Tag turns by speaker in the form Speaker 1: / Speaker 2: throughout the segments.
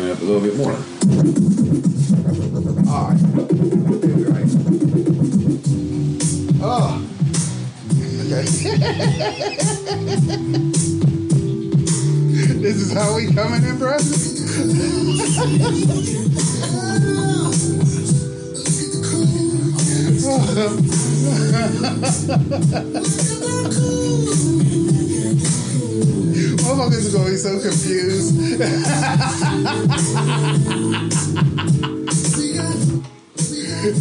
Speaker 1: turn it up a little bit more. All right. Oh.
Speaker 2: This is how we coming in, bro. Motherfuckers are gonna be so confused.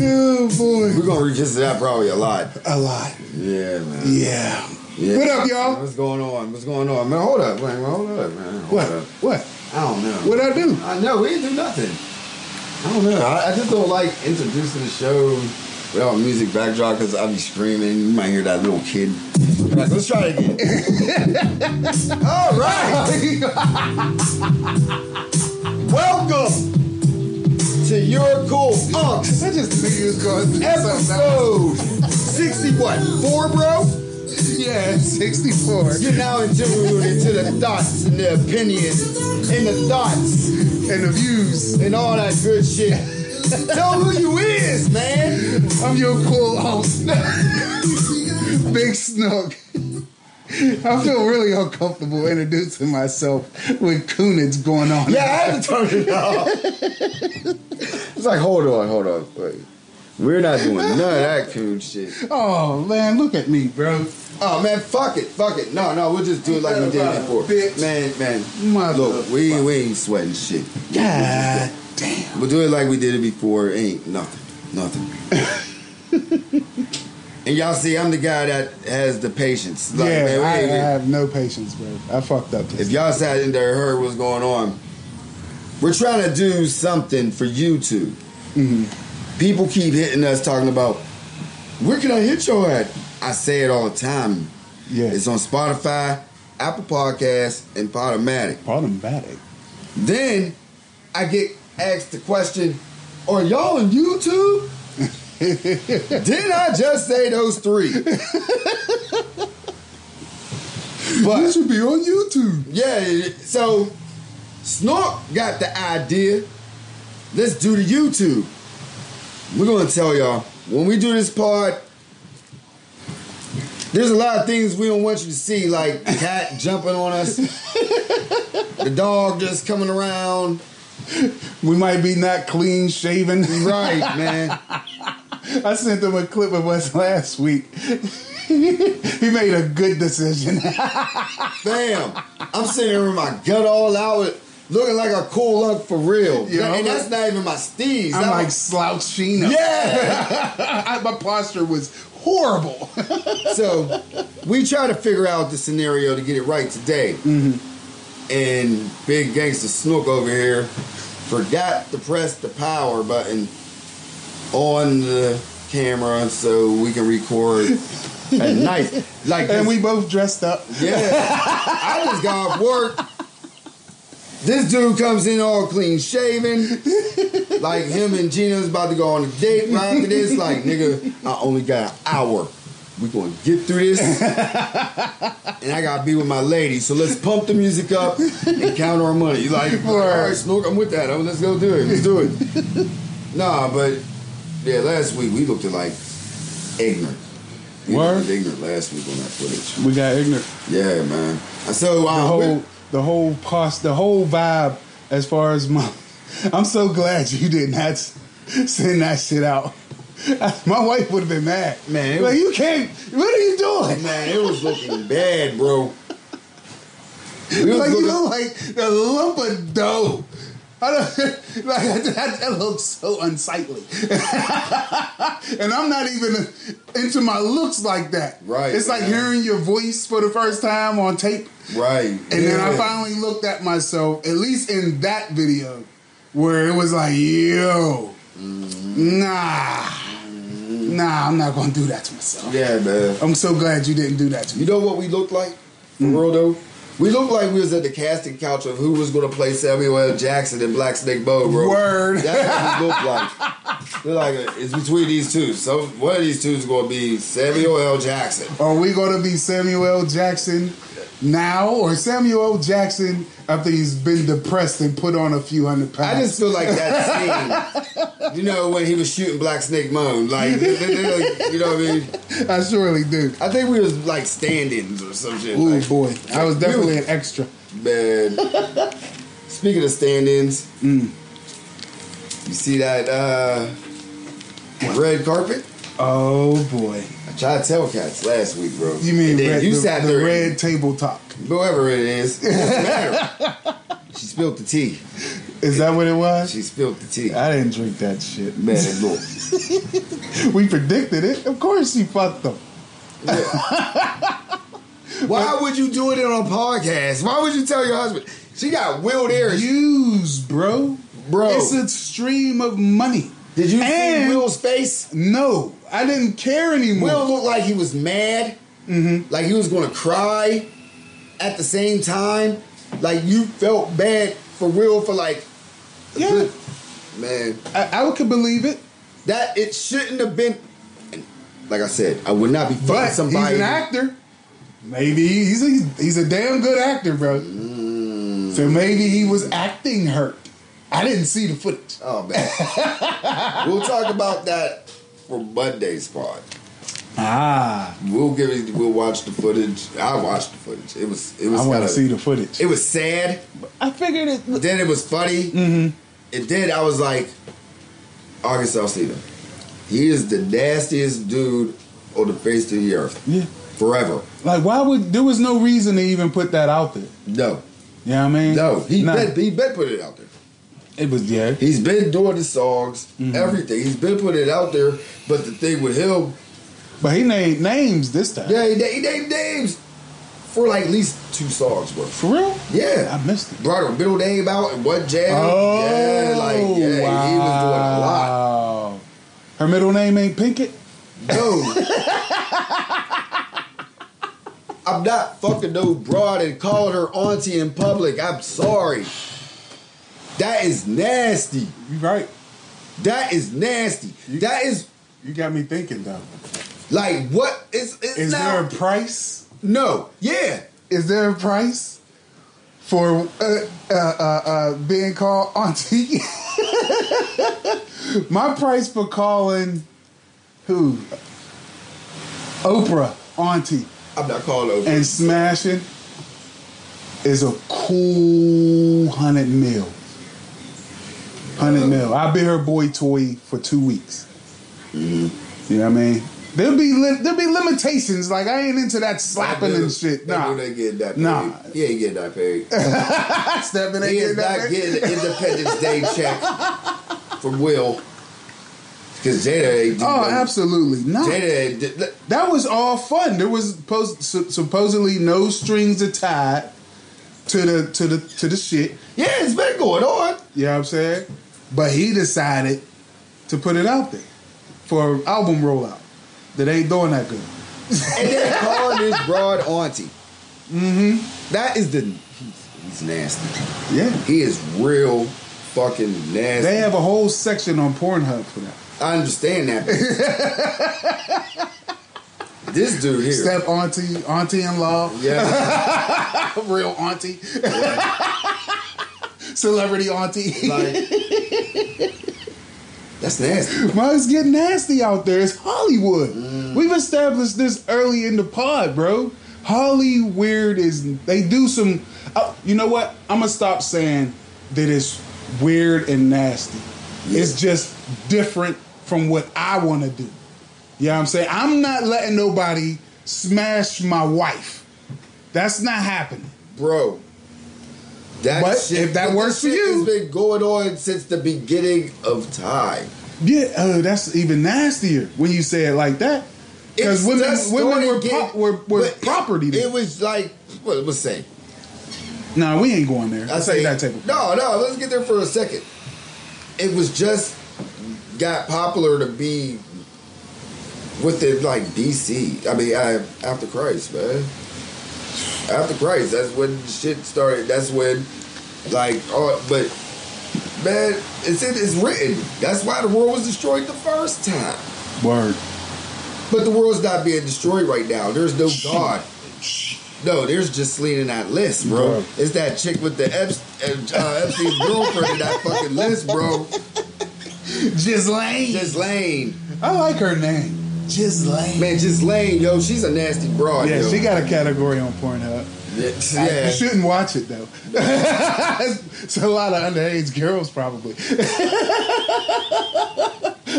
Speaker 2: oh boy,
Speaker 1: We're gonna revisit that probably a lot.
Speaker 2: a lot.
Speaker 1: Yeah, man.
Speaker 2: Yeah.
Speaker 1: Yeah.
Speaker 2: What up, y'all?
Speaker 1: What's going on? What's going on? Man, hold up, man. Hold up, man. Hold
Speaker 2: What?
Speaker 1: up.
Speaker 2: What?
Speaker 1: I don't know.
Speaker 2: What I do?
Speaker 1: I know we didn't do nothing. I don't know. I, I just don't like introducing the show without music backdrop because I'll be screaming. You might hear that little kid. Like, let's try it again. All right. Welcome to your cool unks
Speaker 2: I just knew you was going to
Speaker 1: episode sixty what four, bro.
Speaker 2: Yeah, 64.
Speaker 1: You're now in tune into the thoughts and the opinions and the thoughts
Speaker 2: And the views.
Speaker 1: and all that good shit. Tell who you is, man.
Speaker 2: I'm your cool host. Big Snook. I feel really uncomfortable introducing myself with Kunitz going on.
Speaker 1: Yeah, I had to turn it off. it's like, hold on, hold on. Wait. We're not doing none of that cool shit.
Speaker 2: Oh man, look at me, bro.
Speaker 1: Oh man, fuck it, fuck it. No, no, we'll just do it like we did before.
Speaker 2: Bitch.
Speaker 1: Man, man.
Speaker 2: Mother-
Speaker 1: Look, we we ain't sweating shit.
Speaker 2: God damn.
Speaker 1: We'll do it like we did it before. Ain't nothing, nothing. and y'all see, I'm the guy that has the patience. Like,
Speaker 2: yeah,
Speaker 1: man, we
Speaker 2: I, I have no patience, bro. I fucked up.
Speaker 1: If y'all sat in there and heard what's going on, we're trying to do something for YouTube. Mm-hmm. People keep hitting us talking about, where can I hit your at? I say it all the time.
Speaker 2: yeah,
Speaker 1: It's on Spotify, Apple Podcasts, and Podomatic.
Speaker 2: problematic.
Speaker 1: Then I get asked the question, are y'all on YouTube? Didn't I just say those three?
Speaker 2: You should be on YouTube.
Speaker 1: yeah, so Snook got the idea. Let's do the YouTube. We're gonna tell y'all when we do this part. There's a lot of things we don't want you to see, like the cat jumping on us, the dog just coming around.
Speaker 2: We might be not clean shaven.
Speaker 1: Right, man.
Speaker 2: I sent him a clip of us last week. he made a good decision.
Speaker 1: Fam, I'm sitting here with my gut all out, looking like a cool look for real.
Speaker 2: Yeah,
Speaker 1: and
Speaker 2: I'm
Speaker 1: that's not even my steez.
Speaker 2: I'm
Speaker 1: That
Speaker 2: like
Speaker 1: was-
Speaker 2: slouching. up.
Speaker 1: yeah.
Speaker 2: I, my posture was horrible.
Speaker 1: so we try to figure out the scenario to get it right today. Mm-hmm. And big gangster Snook over here forgot to press the power button on the camera so we can record at night. Like
Speaker 2: and
Speaker 1: this-
Speaker 2: we both dressed up.
Speaker 1: Yeah. I just got off work. This dude comes in all clean shaven. Like him and Gina's about to go on a date right after this. Like, nigga, I only got an hour. We gonna get through this. and I gotta be with my lady. So let's pump the music up and count our money. You like, all right, Snook, I'm with that. Oh, let's go do it. Let's do it. nah, but yeah, last week we looked at like ignorant. We
Speaker 2: Word?
Speaker 1: ignorant last week on that footage.
Speaker 2: We got ignorant.
Speaker 1: Yeah, man. So
Speaker 2: The
Speaker 1: um,
Speaker 2: whole, the whole post, the whole vibe. As far as my, I'm so glad you did not send that shit out. My wife would have been mad.
Speaker 1: Man,
Speaker 2: like
Speaker 1: was-
Speaker 2: you can't. What are you doing?
Speaker 1: man, it was looking bad, bro. We was
Speaker 2: like you
Speaker 1: looking-
Speaker 2: look like the lump of dough. I don't, like that, that looks so unsightly, and I'm not even into my looks like that.
Speaker 1: Right,
Speaker 2: It's like
Speaker 1: man.
Speaker 2: hearing your voice for the first time on tape,
Speaker 1: right.
Speaker 2: and then I finally looked at myself. At least in that video, where it was like, "Yo. Nah, nah, I'm not gonna do that to myself."
Speaker 1: Yeah, man.
Speaker 2: I'm so glad you didn't do that to me.
Speaker 1: You know what we looked like? For
Speaker 2: Mm.
Speaker 1: real though? We looked like we was at the casting couch of who was gonna play Samuel L. Jackson in Black Snake Moan, bro.
Speaker 2: Word.
Speaker 1: That's what we look like. We're like, it's between these two. So one of these two is gonna be Samuel L. Jackson.
Speaker 2: Are we gonna be Samuel L. Jackson now or Samuel. Jackson after he's been depressed and put on a few hundred pounds?
Speaker 1: I just feel like that scene, you know, when he was shooting Black Snake Moan, like, you know what I mean?
Speaker 2: I surely do.
Speaker 1: I think we was like stand-ins or some shit.
Speaker 2: Ooh
Speaker 1: like,
Speaker 2: boy, I was definitely an extra.
Speaker 1: Man. Speaking of stand-ins,
Speaker 2: Mm.
Speaker 1: you see that uh, red carpet?
Speaker 2: Oh boy,
Speaker 1: I tried to tell cats last week, bro.
Speaker 2: you mean red,
Speaker 1: you
Speaker 2: the,
Speaker 1: sat
Speaker 2: the
Speaker 1: there,
Speaker 2: red tabletop?
Speaker 1: whoever it is, it she spilled the tea.
Speaker 2: Is that what it was?
Speaker 1: She spilled the tea.
Speaker 2: I didn't drink that shit.
Speaker 1: Man.
Speaker 2: We predicted it. Of course, he fucked them.
Speaker 1: Why would you do it on a podcast? Why would you tell your husband? She got Will there.
Speaker 2: Use, bro.
Speaker 1: Bro.
Speaker 2: It's a stream of money.
Speaker 1: Did you
Speaker 2: And-
Speaker 1: see Will's face?
Speaker 2: No, I didn't care anymore.
Speaker 1: Will looked like he was mad.
Speaker 2: Mm-hmm.
Speaker 1: Like he was going to cry at the same time. Like you felt bad for Will for like.
Speaker 2: Yeah.
Speaker 1: good- man,
Speaker 2: I, I could believe it,
Speaker 1: that it shouldn't have been. Like I said, I would not be fucking
Speaker 2: but
Speaker 1: somebody.
Speaker 2: he's an actor. Maybe he's a, he's a damn good actor, bro.
Speaker 1: Mm.
Speaker 2: So maybe he was acting hurt. I didn't see the footage.
Speaker 1: Oh man, we'll talk about that for Monday's part.
Speaker 2: Ah,
Speaker 1: We'll give it. We'll watch the footage. I watched the footage. It was. It was.
Speaker 2: I want to see the footage.
Speaker 1: It was sad.
Speaker 2: I figured it.
Speaker 1: But then it was funny.
Speaker 2: Mm-hmm.
Speaker 1: And then I was like, August Alsina. He is the nastiest dude on the face of the earth.
Speaker 2: Yeah.
Speaker 1: Forever.
Speaker 2: Like, why would there was no reason to even put that out there?
Speaker 1: No.
Speaker 2: You know what I mean?
Speaker 1: No. He
Speaker 2: Nah,
Speaker 1: been he been put it out there.
Speaker 2: It was yeah.
Speaker 1: He's been doing the songs,
Speaker 2: Mm-hmm.
Speaker 1: everything. He's been putting it out there. But the thing with him,
Speaker 2: But he named names this time.
Speaker 1: yeah, he, he named names for like at least two songs, bro.
Speaker 2: For real?
Speaker 1: Yeah.
Speaker 2: I missed it.
Speaker 1: Brought a middle name out and one jam.
Speaker 2: Oh,
Speaker 1: yeah, like yeah,
Speaker 2: wow.
Speaker 1: he was doing a lot.
Speaker 2: Her middle name ain't Pinkett.
Speaker 1: No. I'm not fucking no broad and calling her auntie in public. I'm sorry. That is nasty.
Speaker 2: You right.
Speaker 1: That is nasty. That is
Speaker 2: You got me thinking though.
Speaker 1: like what is is,
Speaker 2: Is
Speaker 1: now?
Speaker 2: there a price?
Speaker 1: no? Yeah.
Speaker 2: Is there a price for uh, uh, uh, uh, being called auntie? My price for calling who? Oprah auntie
Speaker 1: I'm not calling over.
Speaker 2: and smashing is a cool hundred mil. Hundred mil. I'll be her boy toy for two weeks. You know what I mean? There'll be li- there'll be limitations. Like I ain't into that slapping and shit.
Speaker 1: Nah.
Speaker 2: Nah,
Speaker 1: ain't getting that paid.
Speaker 2: Nah.
Speaker 1: He ain't getting that paid.
Speaker 2: stepping
Speaker 1: he is not getting an Independence Day check from Will. Because Jada ain't
Speaker 2: Oh, absolutely not.
Speaker 1: Jada ain't
Speaker 2: That was all fun. There was pos- su- supposedly no strings attached to the to the to the shit.
Speaker 1: Yeah, it's been going on.
Speaker 2: You know what I'm saying? But he decided to put it out there for an album rollout that ain't doing that good.
Speaker 1: and then calling this broad auntie. Mm-hmm. That is the he's, he's nasty.
Speaker 2: Yeah.
Speaker 1: He is real fucking nasty.
Speaker 2: They have a whole section on Pornhub for that.
Speaker 1: I understand that. this dude here,
Speaker 2: Step auntie, auntie in law,
Speaker 1: yeah,
Speaker 2: real auntie, celebrity auntie.
Speaker 1: like that's nasty.
Speaker 2: Well, it's getting nasty out there. It's Hollywood.
Speaker 1: Mm.
Speaker 2: We've established this early in the pod, bro. Hollywood is they do some. Uh, you know what? I'm gonna stop saying that it's weird and nasty. It's just different from what I want to do. You know what I'm saying? I'm not letting nobody smash my wife. That's not happening.
Speaker 1: bro. That
Speaker 2: But
Speaker 1: shit,
Speaker 2: if that works for you-
Speaker 1: has been going on since the beginning of time.
Speaker 2: Yeah, uh, that's even nastier when you say it like that. Because
Speaker 1: It's
Speaker 2: women, women were,
Speaker 1: getting-
Speaker 2: pro- were, were
Speaker 1: but it-
Speaker 2: property.
Speaker 1: It, was like what let's say.
Speaker 2: No, we ain't going there. I say that table.
Speaker 1: No, no, let's get there for a second. It was just got popular to be with within like DC. I mean, I, after Christ, man. After Christ, that's when shit started. That's when, like, oh, but man, it's in, it's written. That's why the world was destroyed the first time.
Speaker 2: Word.
Speaker 1: But the world's not being destroyed right now. There's no God. No, there's just in that list, bro.
Speaker 2: Bro.
Speaker 1: It's that chick with the Epst- uh, Epstein's girlfriend in that fucking list, bro.
Speaker 2: Ghislaine.
Speaker 1: Ghislaine.
Speaker 2: I like her name. Ghislaine.
Speaker 1: Man, Ghislaine, yo, she's a nasty broad,
Speaker 2: Yeah,
Speaker 1: yo.
Speaker 2: she got a category on Pornhub.
Speaker 1: Yeah.
Speaker 2: I- you shouldn't watch it though. it's a lot of underage girls, probably.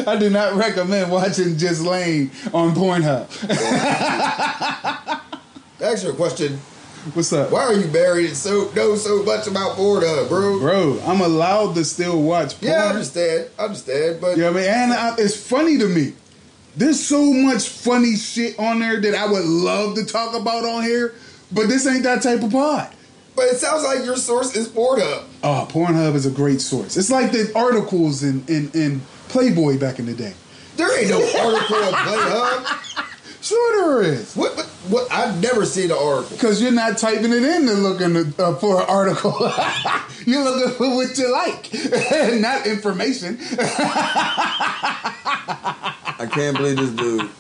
Speaker 2: I do not recommend watching Just Ghislaine on Pornhub.
Speaker 1: Ask you a question.
Speaker 2: What's up,
Speaker 1: Why are you married and so know so much about Pornhub, bro?
Speaker 2: bro? I'm allowed to still watch porn.
Speaker 1: Yeah, I understand. I understand, but
Speaker 2: You know what I mean? And I, it's funny to me. There's so much funny shit on there that I would love to talk about on here, but this ain't that type of pod.
Speaker 1: but it sounds like your source is Pornhub.
Speaker 2: Oh, Pornhub is a great source. It's like the articles in, in, in Playboy back in the day.
Speaker 1: There ain't no article on Pornhub.
Speaker 2: Sure there is.
Speaker 1: What, what? What? I've never seen an article.
Speaker 2: Because you're not typing it in to looking uh, for an article. you're looking for what you like, not information.
Speaker 1: I can't believe this dude.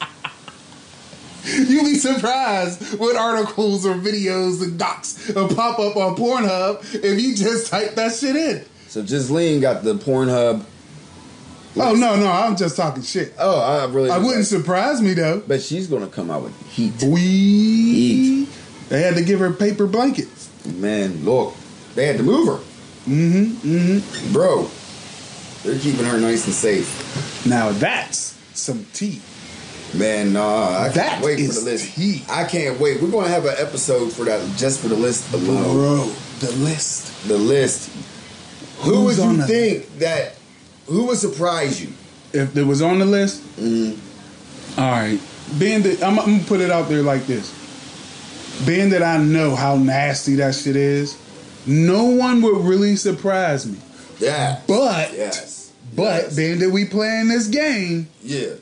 Speaker 2: You'd be surprised what articles or videos and docs will pop up on Pornhub if you just type that shit in.
Speaker 1: So Ghislaine got the Pornhub.
Speaker 2: Oh no, no, I'm just talking shit.
Speaker 1: Oh, I really.
Speaker 2: I wouldn't surprise me though.
Speaker 1: But she's gonna come out with heat.
Speaker 2: We they had to give her paper blankets.
Speaker 1: Man, look, they had to move her,
Speaker 2: Mm-hmm. Mm-hmm.
Speaker 1: bro. They're keeping her nice and safe.
Speaker 2: Now that's some tea.
Speaker 1: Man, nah, I can't
Speaker 2: That
Speaker 1: wait for the list.
Speaker 2: tea.
Speaker 1: I can't wait. We're gonna have an episode for that just for the list alone.
Speaker 2: Bro, the list.
Speaker 1: The list. Who would
Speaker 2: Who's
Speaker 1: you think that? Who would surprise you?
Speaker 2: If it was on the list,
Speaker 1: Mm,
Speaker 2: all right. Being that I'm, I'm gonna put it out there like this. Being that I know how nasty that shit is, no one would really surprise me.
Speaker 1: yeah.
Speaker 2: But
Speaker 1: Yes.
Speaker 2: But
Speaker 1: Yes.
Speaker 2: being that we playing this game,
Speaker 1: yeah.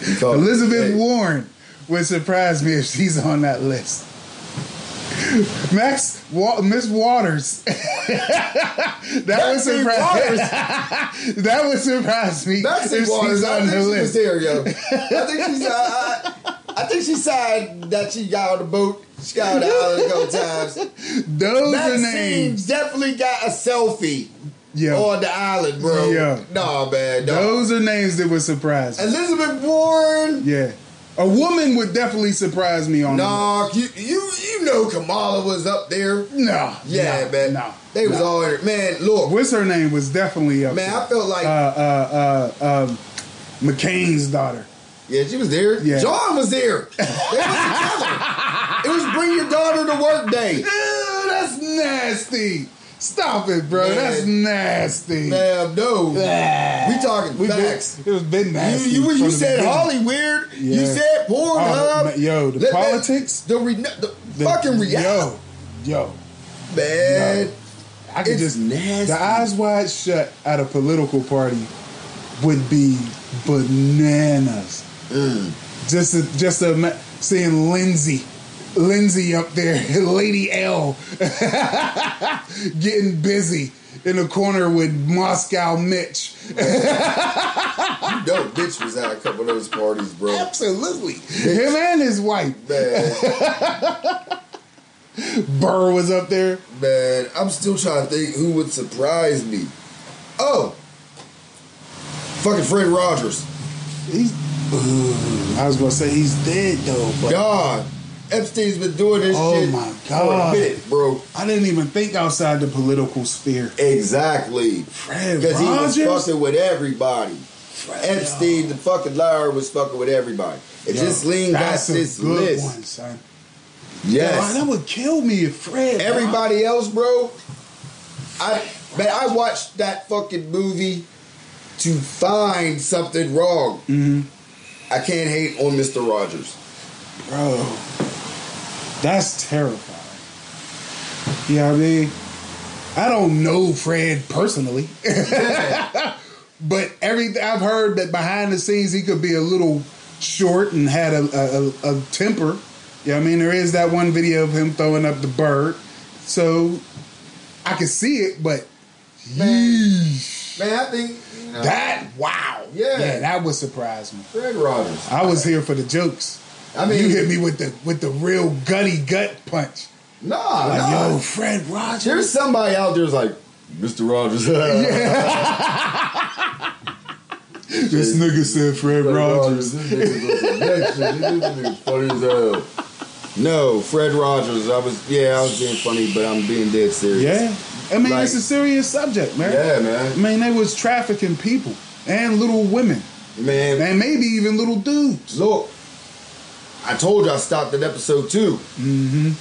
Speaker 2: Elizabeth
Speaker 1: hey,
Speaker 2: Warren would surprise me if she's on that list. Max Wa- Miss Waters. that would surprise. that would surprise me
Speaker 1: Maxine
Speaker 2: if
Speaker 1: Waters,
Speaker 2: she's
Speaker 1: I
Speaker 2: on
Speaker 1: think
Speaker 2: the
Speaker 1: she was
Speaker 2: list.
Speaker 1: there, yo. I think she's. Uh, I, I think she signed that she got on the boat. She got on the island a couple times.
Speaker 2: Those are
Speaker 1: Maxine
Speaker 2: names.
Speaker 1: definitely got a selfie
Speaker 2: Yeah.
Speaker 1: on the island, bro.
Speaker 2: Yeah.
Speaker 1: Nah, man. Nah.
Speaker 2: Those are names that would surprise me.
Speaker 1: Elizabeth Warren.
Speaker 2: Yeah. A woman would definitely surprise me on
Speaker 1: Nah, you you you know Kamala was up there.
Speaker 2: No.
Speaker 1: Yeah,
Speaker 2: no,
Speaker 1: man.
Speaker 2: No.
Speaker 1: They was
Speaker 2: no.
Speaker 1: all in it. Man, look,
Speaker 2: What's her name was definitely up
Speaker 1: man,
Speaker 2: there.
Speaker 1: I felt like
Speaker 2: uh, uh, uh, um, McCain's daughter.
Speaker 1: yeah, she was there.
Speaker 2: Yeah.
Speaker 1: John was there. They was together. It was bring your daughter to work day.
Speaker 2: Ew, that's nasty. Stop it, bro.
Speaker 1: Man.
Speaker 2: That's nasty.
Speaker 1: Man, no. We talking
Speaker 2: We been-
Speaker 1: facts.
Speaker 2: it was been
Speaker 1: You,
Speaker 2: nasty.
Speaker 1: you,
Speaker 2: from
Speaker 1: you said
Speaker 2: beginning.
Speaker 1: Holly weird. You said Pornhub.
Speaker 2: Oh, yo, the
Speaker 1: Let-
Speaker 2: politics?
Speaker 1: the, re- the,
Speaker 2: The-
Speaker 1: fucking reality,
Speaker 2: Yo, yo.
Speaker 1: man.
Speaker 2: I could
Speaker 1: It's
Speaker 2: just
Speaker 1: nasty.
Speaker 2: the eyes wide shut at a political party would be bananas.
Speaker 1: Mm.
Speaker 2: Just to, just to seeing Lindsay, Lindsay up there, Lady L, getting busy in the corner with Moscow Mitch.
Speaker 1: You know, bitch was at a couple of those parties, bro.
Speaker 2: Absolutely, him and his wife
Speaker 1: Man,
Speaker 2: Burr was up there.
Speaker 1: man, I'm still trying to think who would surprise me. Oh, fucking Fred Rogers.
Speaker 2: He's. Ugh, I was gonna say he's dead though, but
Speaker 1: God, Epstein's been doing this
Speaker 2: Oh
Speaker 1: shit
Speaker 2: my
Speaker 1: for
Speaker 2: God.
Speaker 1: a minute, bro.
Speaker 2: I didn't even think outside the political sphere.
Speaker 1: Exactly.
Speaker 2: Fred
Speaker 1: Because he was
Speaker 2: Rogers.
Speaker 1: fucking with everybody. Epstein, the fucking liar, was fucking with everybody. And
Speaker 2: Yo,
Speaker 1: just Lean got this list.
Speaker 2: one, son.
Speaker 1: Yes.
Speaker 2: Yo, that would kill me if Fred.
Speaker 1: Everybody else, bro. I man, I watched that fucking movie to find something wrong.
Speaker 2: hmm
Speaker 1: I can't hate on Mr. Rogers.
Speaker 2: bro, that's terrifying. You know what I mean? I don't know Fred personally, but everything I've heard that behind the scenes he could be a little short and had a, a, a, a temper. You know I mean? There is that one video of him throwing up the bird, so I can see it, but
Speaker 1: Man.
Speaker 2: yeesh.
Speaker 1: Man, I think you know,
Speaker 2: that wow,
Speaker 1: Yeah.
Speaker 2: yeah, that would surprise me.
Speaker 1: Fred Rogers.
Speaker 2: I was here for the jokes.
Speaker 1: I mean,
Speaker 2: you hit me with the with the real gutty gut punch.
Speaker 1: Nah,
Speaker 2: Like,
Speaker 1: nah.
Speaker 2: yo, Fred Rogers.
Speaker 1: There's somebody out there's like, Mr. Rogers.
Speaker 2: This nigga said Fred Rogers.
Speaker 1: This nigga was the next shit. This nigga's funny as hell. No, Fred Rogers. I was, yeah, I was being funny, but I'm being dead serious.
Speaker 2: Yeah. I mean,
Speaker 1: Like-
Speaker 2: it's a serious subject, man.
Speaker 1: Yeah, man.
Speaker 2: I mean, they was trafficking people and little women
Speaker 1: Man,
Speaker 2: and maybe even little dudes.
Speaker 1: look, I told you I stopped at episode 2
Speaker 2: Mm-hmm.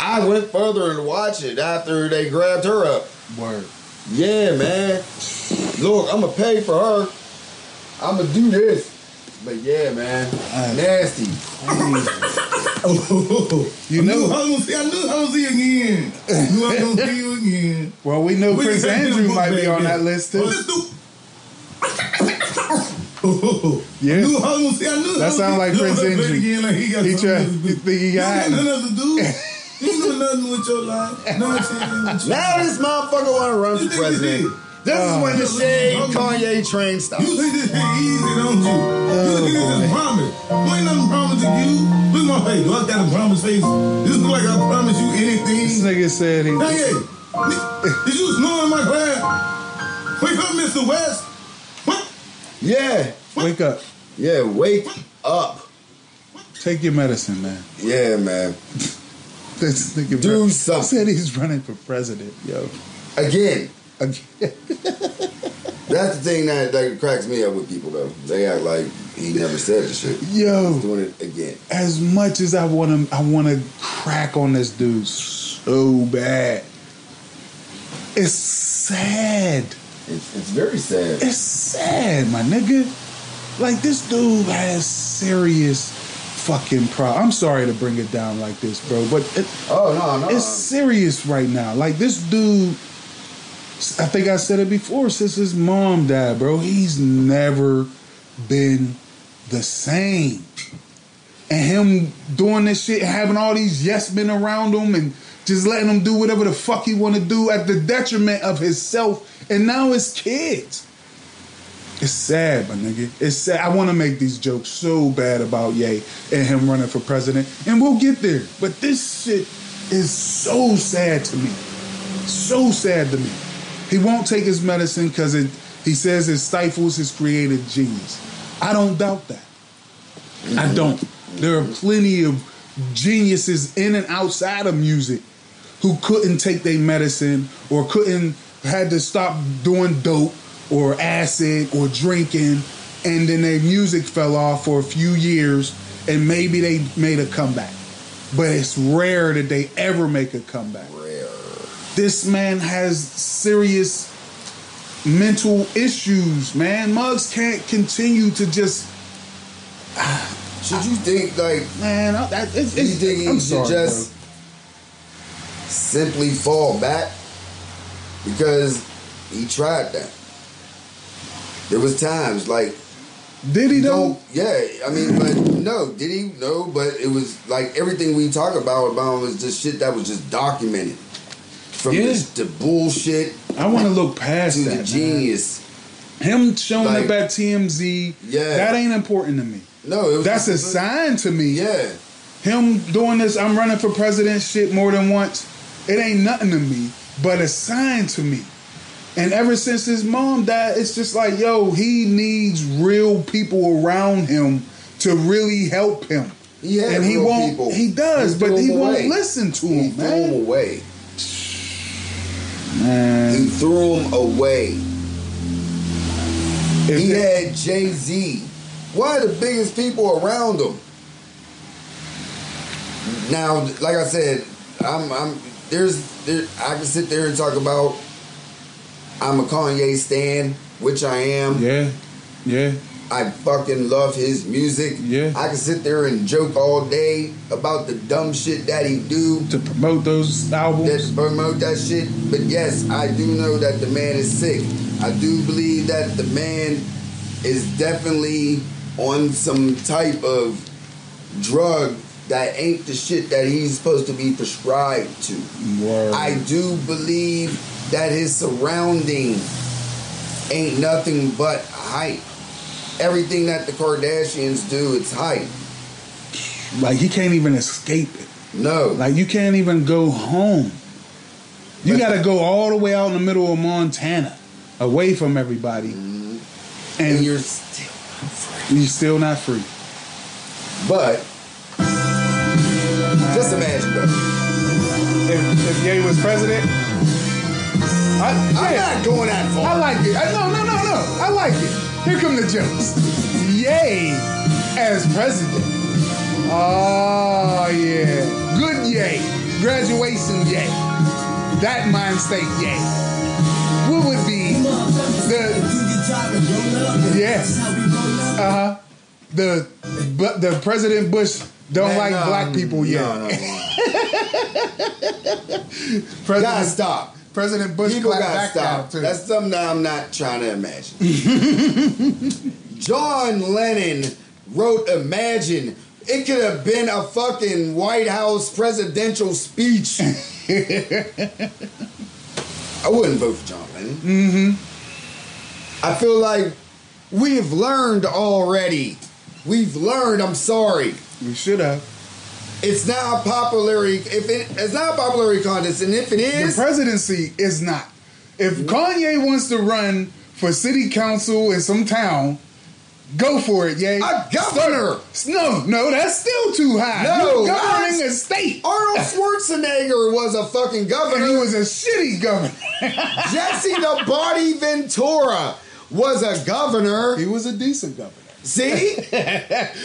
Speaker 1: I went further and watched it after they grabbed her up.
Speaker 2: Word.
Speaker 1: Yeah, man. Look, I'm gonna pay for her. I'm gonna do this. But yeah, man,
Speaker 2: Alright.
Speaker 1: nasty.
Speaker 3: Oh,
Speaker 2: You
Speaker 3: I
Speaker 2: know-
Speaker 3: knew I was gonna see. Knew I was see you again. I knew I was gonna see you again.
Speaker 2: Well, we know Prince Andrew might be on that list
Speaker 3: Oh,
Speaker 2: too.
Speaker 3: Oh,
Speaker 2: Yeah.
Speaker 3: I knew I was gonna see. I knew
Speaker 2: That
Speaker 3: I was
Speaker 2: sound
Speaker 3: gonna
Speaker 2: like Prince Andrew.
Speaker 3: Again, like he got
Speaker 2: He
Speaker 3: to do.
Speaker 2: he think he got
Speaker 3: nothing else. You doing nothing with your life. No, with your
Speaker 1: Now this motherfucker wanna run for president. This is oh, when the
Speaker 3: Oh.
Speaker 1: shade Kanye train stops.
Speaker 3: You think this shit easy, don't you? you oh, think this is promise. You ain't nothing promised to you. Look at my face. Do I got a promise face? This look like I promise you anything.
Speaker 2: This nigga said he.
Speaker 3: Hey, hey, did you snore in my class? Wake up, Mr. West.
Speaker 1: Yeah,
Speaker 2: Wake up.
Speaker 1: yeah, wake up.
Speaker 2: Take your medicine, man.
Speaker 1: Yeah, man.
Speaker 2: This nigga
Speaker 1: Do
Speaker 2: run-
Speaker 1: something.
Speaker 2: said he's running for president, yo.
Speaker 1: Again,
Speaker 2: Again.
Speaker 1: that's the thing that, that cracks me up with people though. They act like he never said the shit.
Speaker 2: Yo,
Speaker 1: He's doing it again.
Speaker 2: as much as I want to, I want to crack on this dude so bad. It's sad.
Speaker 1: It's, it's very sad.
Speaker 2: It's sad, my nigga. Like this dude has serious fucking problem. I'm sorry to bring it down like this, bro, but it,
Speaker 1: Oh no, no.
Speaker 2: it's serious right now. Like this dude, I think I said it before. Since his mom died, bro, he's never been the same. And him doing this shit, having all these yes men around him, and just letting him do whatever the fuck he want to do at the detriment of himself and now his kids. It's sad, my nigga. It's sad. I want to make these jokes so bad about Ye and him running for president, and we'll get there. But this shit is so sad to me. So sad to me. He won't take his medicine because it. He says it stifles his creative genius. I don't doubt that. I don't. There are plenty of geniuses in and outside of music who couldn't take their medicine or couldn't had to stop doing dope or acid or drinking and then their music fell off for a few years and maybe they made a comeback. But it's rare that they ever make a comeback.
Speaker 1: Rare.
Speaker 2: This man has serious mental issues, man. mugs can't continue to just
Speaker 1: Should you think like
Speaker 2: man. I, that, it's,
Speaker 1: you think he
Speaker 2: I'm
Speaker 1: should
Speaker 2: sorry,
Speaker 1: just simply fall back? Because he tried that. There was times like.
Speaker 2: Did he though?
Speaker 1: yeah, I mean but no, did he? No, but it was like everything we talk about about him was just shit that was just documented. From
Speaker 2: Yeah.
Speaker 1: the, the bullshit
Speaker 2: I want to look past
Speaker 1: to
Speaker 2: that.
Speaker 1: the
Speaker 2: man.
Speaker 1: genius.
Speaker 2: Him showing
Speaker 1: Like-
Speaker 2: up at TMZ,
Speaker 1: Yeah.
Speaker 2: that ain't important to me.
Speaker 1: No, it was
Speaker 2: That's a sign to me.
Speaker 1: Yeah.
Speaker 2: Him doing this, I'm running for president shit more than once. It ain't nothing to me, but a sign to me. And ever since his mom died, it's just like, yo, he needs real people around him to really help him.
Speaker 1: Yeah,
Speaker 2: and he won't.
Speaker 1: people.
Speaker 2: He does,
Speaker 1: He
Speaker 2: but he
Speaker 1: them
Speaker 2: won't listen to
Speaker 1: He
Speaker 2: him,
Speaker 1: threw him away.
Speaker 2: Man,
Speaker 1: He threw him away.
Speaker 2: if
Speaker 1: He
Speaker 2: that-
Speaker 1: had Jay Z. One of the biggest people around him. Now, like I said, I'm, I'm there's there, I can sit there and talk about I'm a Kanye stan, which I am.
Speaker 2: yeah, yeah,
Speaker 1: I fucking love his music.
Speaker 2: Yeah.
Speaker 1: I can sit there and joke all day about the dumb shit that he do
Speaker 2: to promote those albums.
Speaker 1: that promote that shit. But yes, I do know that the man is sick. I do believe that the man is definitely on some type of drug that ain't the shit that he's supposed to be prescribed to.
Speaker 2: Word.
Speaker 1: I do believe that his surrounding ain't nothing but hype. Everything that the Kardashians do, it's hype.
Speaker 2: Like he can't even escape it.
Speaker 1: No.
Speaker 2: Like you can't even go home. You got to go all the way out in the middle of Montana, away from everybody, mm-hmm.
Speaker 1: and
Speaker 2: and
Speaker 1: you're
Speaker 2: you're
Speaker 1: still not free.
Speaker 2: you're still not free.
Speaker 1: But just imagine though.
Speaker 2: If, if Ye was president, I,
Speaker 1: I'm
Speaker 2: yeah,
Speaker 1: not going that far.
Speaker 2: I like it. I, no, no, no, no. I like it. Here come the jokes. Yay as president. Oh yeah, good yay. Graduation yay. That mind state yay. What would be the yes? Uh huh. The but the President Bush don't
Speaker 1: Man,
Speaker 2: like
Speaker 1: no,
Speaker 2: black people yet.
Speaker 1: No, no, no.
Speaker 2: President,
Speaker 1: Gotta stop.
Speaker 2: President Bush
Speaker 1: People
Speaker 2: clapped
Speaker 1: gotta
Speaker 2: back
Speaker 1: stop.
Speaker 2: too.
Speaker 1: That's something that I'm not trying to imagine. John Lennon wrote Imagine. It could have been a fucking White House presidential speech. I wouldn't vote for John Lennon. Mm-hmm. I feel like we've learned already. We've learned. I'm sorry.
Speaker 2: We should have.
Speaker 1: It's not a popularity. If it, it's not a popularity contest, and if it
Speaker 2: The presidency is not. If Kanye wants to run for city council in some town, go for it, yay.
Speaker 1: A governor.
Speaker 2: No, no, that's still too high.
Speaker 1: No,
Speaker 2: You're governing a state.
Speaker 1: Arnold Schwarzenegger was a fucking
Speaker 2: And
Speaker 1: governor.
Speaker 2: he was a shitty governor.
Speaker 1: Jesse the Body Ventura was a governor.
Speaker 2: he was a decent governor.
Speaker 1: See?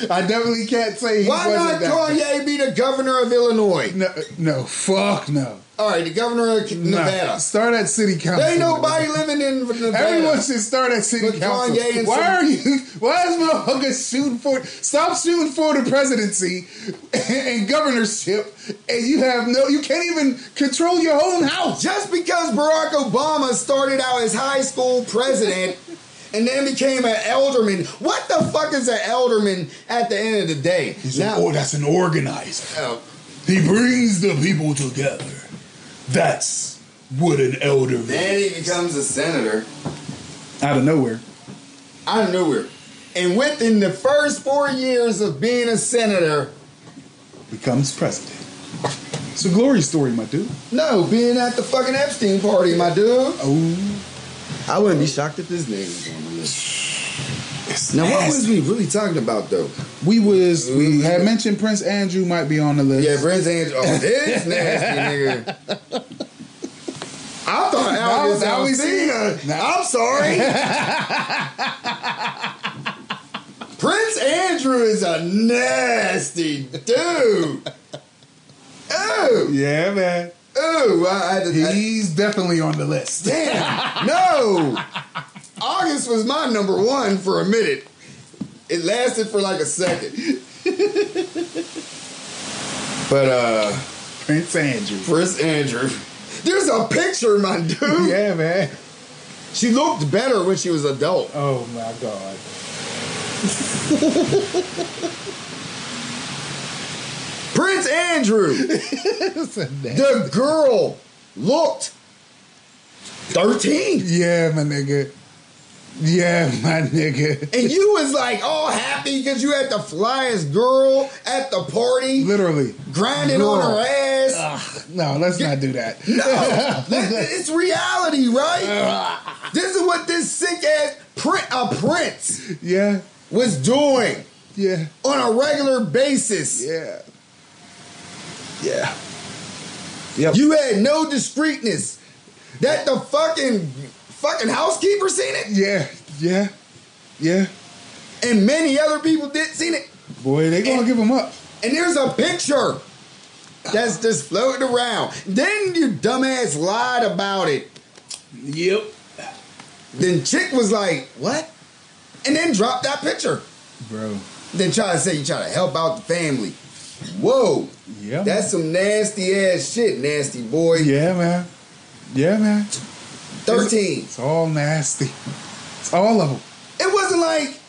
Speaker 2: I definitely can't say he
Speaker 1: Why not. Kanye be the governor of Illinois?
Speaker 2: No, no, fuck no.
Speaker 1: All right, the governor of
Speaker 2: No.
Speaker 1: Nevada.
Speaker 2: Start at city council.
Speaker 1: There ain't nobody living in Nevada.
Speaker 2: Everyone should start at city
Speaker 1: But
Speaker 2: council.
Speaker 1: Kanye and
Speaker 2: Why
Speaker 1: some-
Speaker 2: are you? Why is motherfuckers shooting for? Stop shooting for the presidency and governorship, and you have no. You can't even control your own house.
Speaker 1: Just because Barack Obama started out as high school president and then became an elderman, what the fuck is an elderman at the end of the day?
Speaker 2: oh, that's an organizer.
Speaker 1: Oh,
Speaker 2: He brings the people together. That's what an elder is.
Speaker 1: then he becomes a senator.
Speaker 2: Out of nowhere.
Speaker 1: out of nowhere. And within the first four years of being a senator,
Speaker 2: Becomes president. It's a glory story, my dude.
Speaker 1: no, being at the fucking Epstein party, my dude.
Speaker 2: Oh,
Speaker 1: I wouldn't be shocked if this name was on the list.
Speaker 2: it's
Speaker 1: Now, what was we really talking about, though?
Speaker 2: we was we mm-hmm. had mentioned Prince Andrew might be on the list.
Speaker 1: Yeah, Prince Andrew. Oh, this nasty nigga. I thought
Speaker 2: Now- was see-
Speaker 1: Alsina.
Speaker 2: now-
Speaker 1: I'm sorry. Prince Andrew is a nasty dude. Oh
Speaker 2: yeah, man.
Speaker 1: Ooh. I had to. I-
Speaker 2: He's definitely on the list.
Speaker 1: Damn. No. August was my number one for a minute. It lasted for like a second. but uh
Speaker 2: Prince Andrew.
Speaker 1: Prince Andrew. There's a picture, my dude.
Speaker 2: Yeah, man.
Speaker 1: She looked better when she was adult.
Speaker 2: Oh my god.
Speaker 1: Prince Andrew. the girl looked 13.
Speaker 2: yeah, my nigga. Yeah, my nigga.
Speaker 1: And you was like all happy because you had the flyest girl at the party,
Speaker 2: Literally.
Speaker 1: grinding on her ass.
Speaker 2: Ugh, no, let's not do that.
Speaker 1: No, that- it's reality, right? This is what this sick ass print a prince
Speaker 2: Yeah,
Speaker 1: was doing
Speaker 2: yeah,
Speaker 1: on a regular basis.
Speaker 2: yeah. Yeah. Yep.
Speaker 1: You had no discreetness. That the fucking fucking housekeeper seen it,
Speaker 2: yeah, yeah, yeah.
Speaker 1: and many other people did seen it.
Speaker 2: Boy, they gonna give him up.
Speaker 1: And there's a picture that's just floating around. Then you dumbass lied about it.
Speaker 2: Yep.
Speaker 1: Then chick was like, "What?" And then dropped that picture.
Speaker 2: Bro.
Speaker 1: Then try to say you try to help out the family. Whoa,
Speaker 2: Yeah.
Speaker 1: that's some nasty ass shit, nasty boy.
Speaker 2: Yeah, man. Yeah, man.
Speaker 1: Thirteen.
Speaker 2: It's all nasty. It's all of them.
Speaker 1: It wasn't like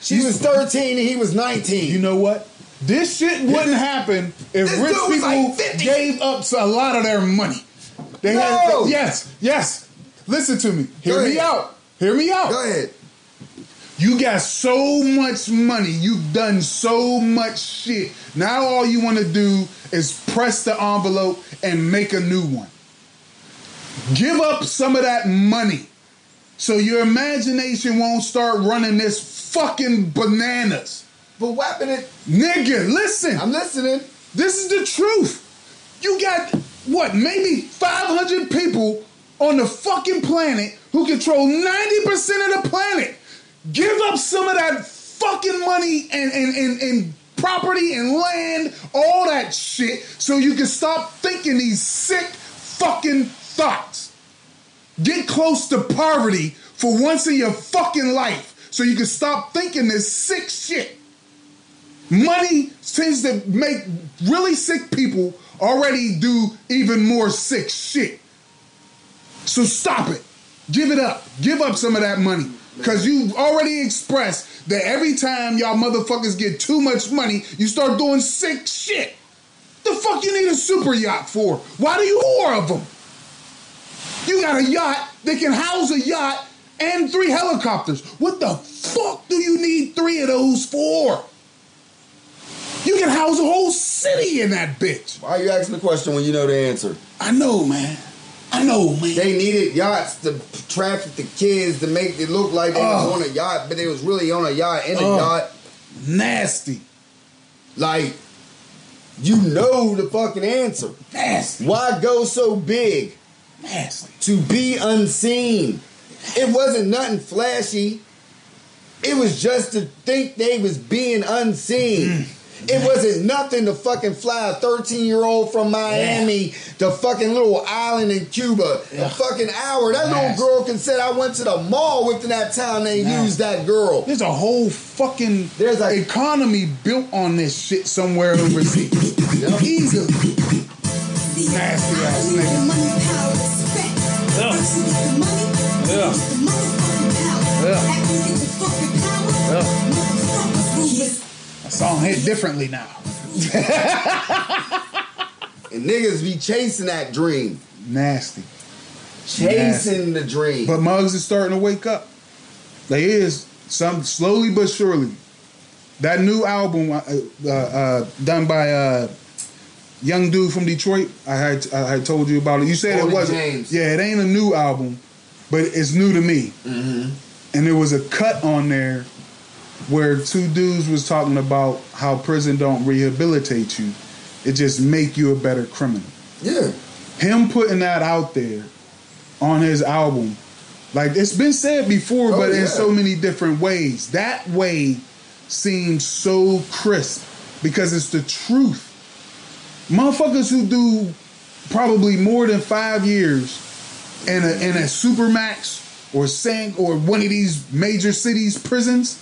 Speaker 1: she was thirteen and he was nineteen.
Speaker 2: You know what? This shit wouldn't happen if
Speaker 1: This
Speaker 2: rich people
Speaker 1: like
Speaker 2: gave up a lot of their money. They
Speaker 1: No.
Speaker 2: had yes, yes. Listen to me. Hear me out. Hear me out.
Speaker 1: Go ahead.
Speaker 2: You got so much money. You've done so much shit. Now all you want to do is press the envelope and make a new one. Give up some of that money so your imagination won't start running this fucking bananas.
Speaker 1: But whapping it,
Speaker 2: Nigga, listen.
Speaker 1: I'm listening.
Speaker 2: This is the truth. You got what, maybe 500 people on the fucking planet who control 90% of the planet. Give up some of that fucking money and, and, and, and property and land, all that shit, so you can stop thinking these sick fucking thoughts. Get close to poverty for once in your fucking life so you can stop thinking this sick shit. Money tends to make really sick people already do even more sick shit. So stop it. Give it up. Give up some of that money. Because you already expressed that every time y'all motherfuckers get too much money, you start doing sick shit. The fuck you need a super yacht for? Why do you whore of them? You got a yacht that can house a yacht and three helicopters. What the fuck do you need three of those for? You can house a whole city in that bitch.
Speaker 1: Why are you asking the question when you know the answer?
Speaker 2: I know, man. I know, man.
Speaker 1: They needed yachts to traffic the kids to make it look like they
Speaker 2: Oh.
Speaker 1: was on a yacht, but they was really on a yacht in a
Speaker 2: Oh.
Speaker 1: yacht.
Speaker 2: Nasty.
Speaker 1: Like, you know the fucking answer.
Speaker 2: Nasty.
Speaker 1: Why go so big?
Speaker 2: Nasty.
Speaker 1: To be unseen. It wasn't nothing flashy. It was just to think they was being unseen. Mm. It wasn't nothing to fucking fly a 13 year old from Miami to fucking little island in Cuba.
Speaker 2: Yeah.
Speaker 1: A fucking hour. That
Speaker 2: Nasty.
Speaker 1: little girl can say, I went to the mall within that time they
Speaker 2: Nasty.
Speaker 1: used that girl.
Speaker 2: There's a whole fucking
Speaker 1: There's a-
Speaker 2: economy built on this shit somewhere overseas. Easily. Nasty ass nigga. That song hit differently now.
Speaker 1: And niggas be chasing that dream.
Speaker 2: Nasty.
Speaker 1: Chasing the dream.
Speaker 2: But Muggs is starting to wake up. They is some slowly but surely. That new album uh, uh, uh, done by uh, young dude from Detroit. I had I had told you about it. You said it wasn't.
Speaker 1: James.
Speaker 2: Yeah, it ain't a new album, but it's new to me.
Speaker 1: Mm-hmm.
Speaker 2: And there was a cut on there where two dudes was talking about how prison don't rehabilitate you. It just make you a better criminal
Speaker 1: yeah.
Speaker 2: him putting that out there on his album, like it's been said before,
Speaker 1: Oh,
Speaker 2: but
Speaker 1: yeah.
Speaker 2: in so many different ways. That way seems so crisp because it's the truth. Motherfuckers who do probably more than five years in a in a supermax or sank or one of these major cities prisons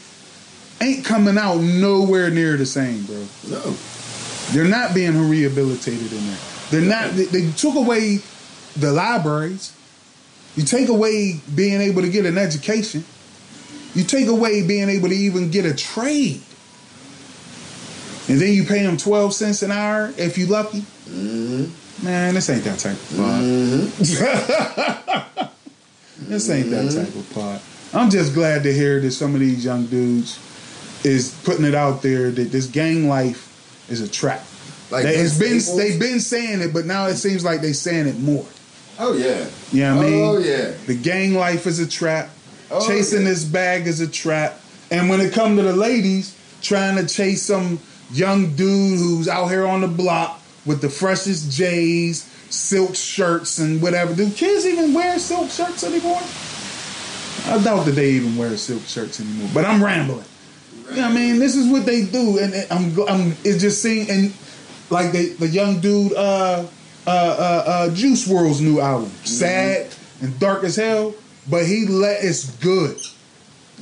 Speaker 2: ain't coming out nowhere near the same, bro.
Speaker 1: No.
Speaker 2: They're not being rehabilitated in there. They're not. They, they took away the libraries. You take away being able to get an education. You take away being able to even get a trade. And then you pay them 12 cents an hour if you lucky.
Speaker 1: Mm-hmm.
Speaker 2: Man, this ain't that type of pod.
Speaker 1: Mm-hmm.
Speaker 2: this ain't that type of pod. I'm just glad to hear that some of these young dudes is putting it out there that this gang life is a trap.
Speaker 1: Like
Speaker 2: They- it's been
Speaker 1: Staples?
Speaker 2: they've been saying it, but now it seems like they're saying it more.
Speaker 1: Oh yeah.
Speaker 2: You know I mean?
Speaker 1: Oh yeah.
Speaker 2: The gang life is a trap.
Speaker 1: Oh,
Speaker 2: Chasing
Speaker 1: yeah.
Speaker 2: this bag is a trap. And when it come to the ladies, trying to chase some young dude who's out here on the block with the freshest J's, silk shirts, and whatever. Do kids even wear silk shirts anymore? I doubt that they even wear silk shirts anymore. But I'm rambling. What I mean? This is what they do, and I'm, I'm it's just seeing and like the the young dude, uh, uh, uh, uh, Juice WRLD's new album, sad and dark as hell, but he let it's good.